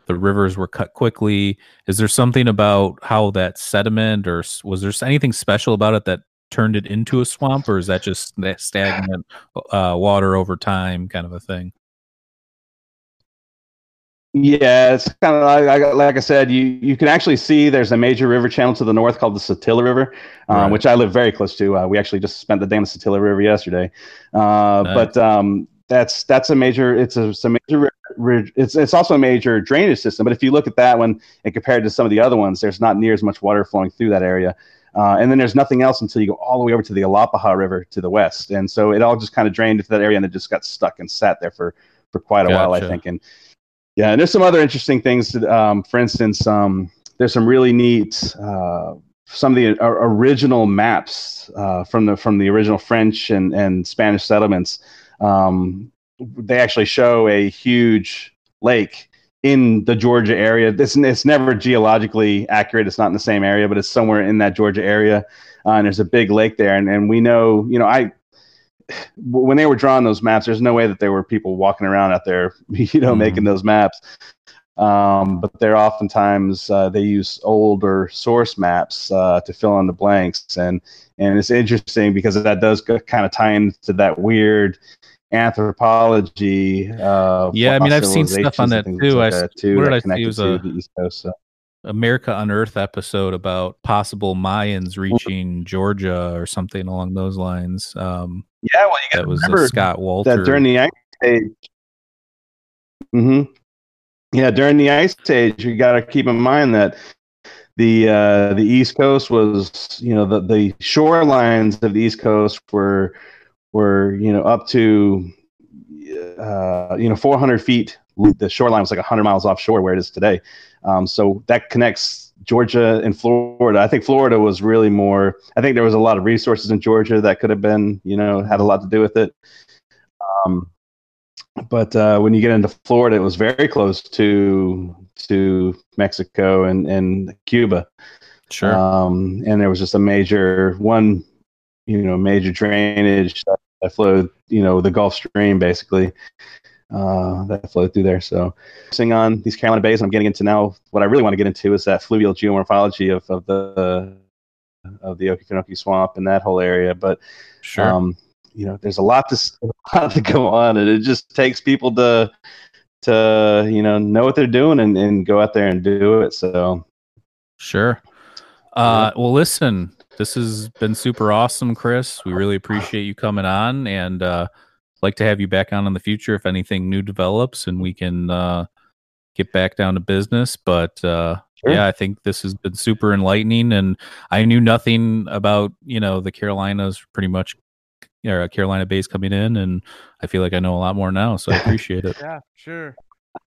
the rivers were cut quickly? Is there something about how that sediment, or was there anything special about it that turned it into a swamp, or is that just that stagnant uh, water over time kind of a thing? Yeah, it's kind of like, like, I said, you, you can actually see there's a major river channel to the north called the Satilla River, um, Right. which I live very close to. Uh, we actually just spent the day on the Satilla River yesterday. Uh, Nice. But um, that's that's a major. It's a, it's a major. It's it's also a major drainage system. But if you look at that one and compared to some of the other ones, there's not near as much water flowing through that area. Uh, and then there's nothing else until you go all the way over to the Alapaha River to the west. And so it all just kind of drained into that area and it just got stuck and sat there for for quite a while, I think. And yeah, and there's some other interesting things. To, um, for instance, um, there's some really neat uh, some of the uh, original maps uh, from the from the original French and, and Spanish settlements. Um, they actually show a huge lake in the Georgia area. This it's never geologically accurate. It's not in the same area, but it's somewhere in that Georgia area. Uh, and there's a big lake there, and, and we know, you know, I when they were drawing those maps, there's no way that there were people walking around out there, you know, Mhm. making those maps. Um, but they're oftentimes uh, they use older source maps uh, to fill in the blanks, and and it's interesting because that does kind of tie into that weird anthropology. Uh, Yeah, I mean, I've seen stuff on that too. like I that, too, what did I see? It was a- Coast. So. America Unearthed episode about possible Mayans reaching Georgia or something along those lines. Um, Yeah, well, you got that was Scott Wolter. that during the ice age. hmm Yeah, during the ice age, you got to keep in mind that the uh, the East Coast was, you know, the the shorelines of the East Coast were were you know up to uh, you know 400 feet. The shoreline was like 100 miles offshore where it is today. Um, so that connects Georgia and Florida. I think Florida was really more. I think there was a lot of resources in Georgia that could have been, you know, had a lot to do with it. Um, but uh, when you get into Florida, it was very close to to Mexico and and Cuba. Sure. Um, and there was just a major one, you know, major drainage that, that flowed, you know, the Gulf Stream basically uh, that flowed through there. So, focusing on these Carolina Bays, I'm getting into now. What I really want to get into is that fluvial geomorphology of, of the of the Okefenokee Swamp and that whole area. But sure. um, you know, there's a lot to a lot to go on, and it just takes people to to you know know what they're doing and, and go out there and do it. So, sure. Uh, well, listen, this has been super awesome, Chris. We really appreciate you coming on and. Uh, like to have you back on in the future if anything new develops and we can uh, get back down to business. But uh, sure. yeah, I think this has been super enlightening, and I knew nothing about you know the Carolinas pretty much. Or Carolina Bays coming in, and I feel like I know a lot more now, so I appreciate it. yeah, sure.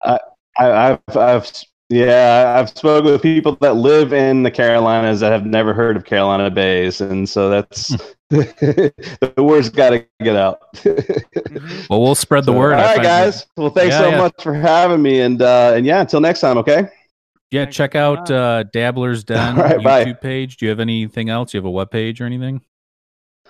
I, I, I've, I've yeah, I've spoken with people that live in the Carolinas that have never heard of Carolina Bays, and so that's hmm. the word's got to get out. Mm-hmm. well, we'll spread the so, word. All right, guys. Well, thanks yeah, so yeah. much for having me, and uh, and yeah, until next time. Okay. Yeah, check out uh, Dabbler's Den right, YouTube bye. page. Do you have anything else? Do you have a web page or anything?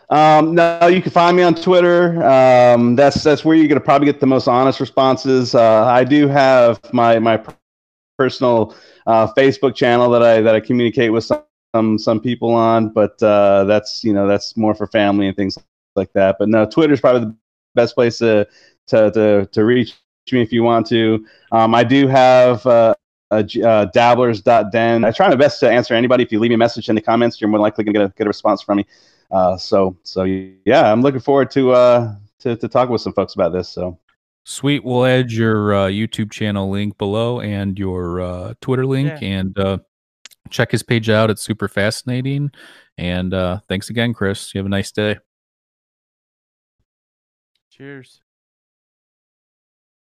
Um, no, you can find me on Twitter. Um, that's that's where you're gonna probably get the most honest responses. Uh, I do have my my personal uh, Facebook channel that I that I communicate with some some people on, but uh, that's you know that's more for family and things like that. But no, Twitter's probably the best place to to to, to reach me if you want to. Um, I do have. Uh, uh, uh, dabblers.den. I try my best to answer anybody. If you leave me a message in the comments, you're more likely to get a, get a response from me. Uh, so, so yeah, I'm looking forward to, uh, to, to talk with some folks about this. So Sweet. We'll add your uh, YouTube channel link below and your uh, Twitter link yeah. and uh, check his page out. It's super fascinating. And uh, thanks again, Chris. You have a nice day. Cheers.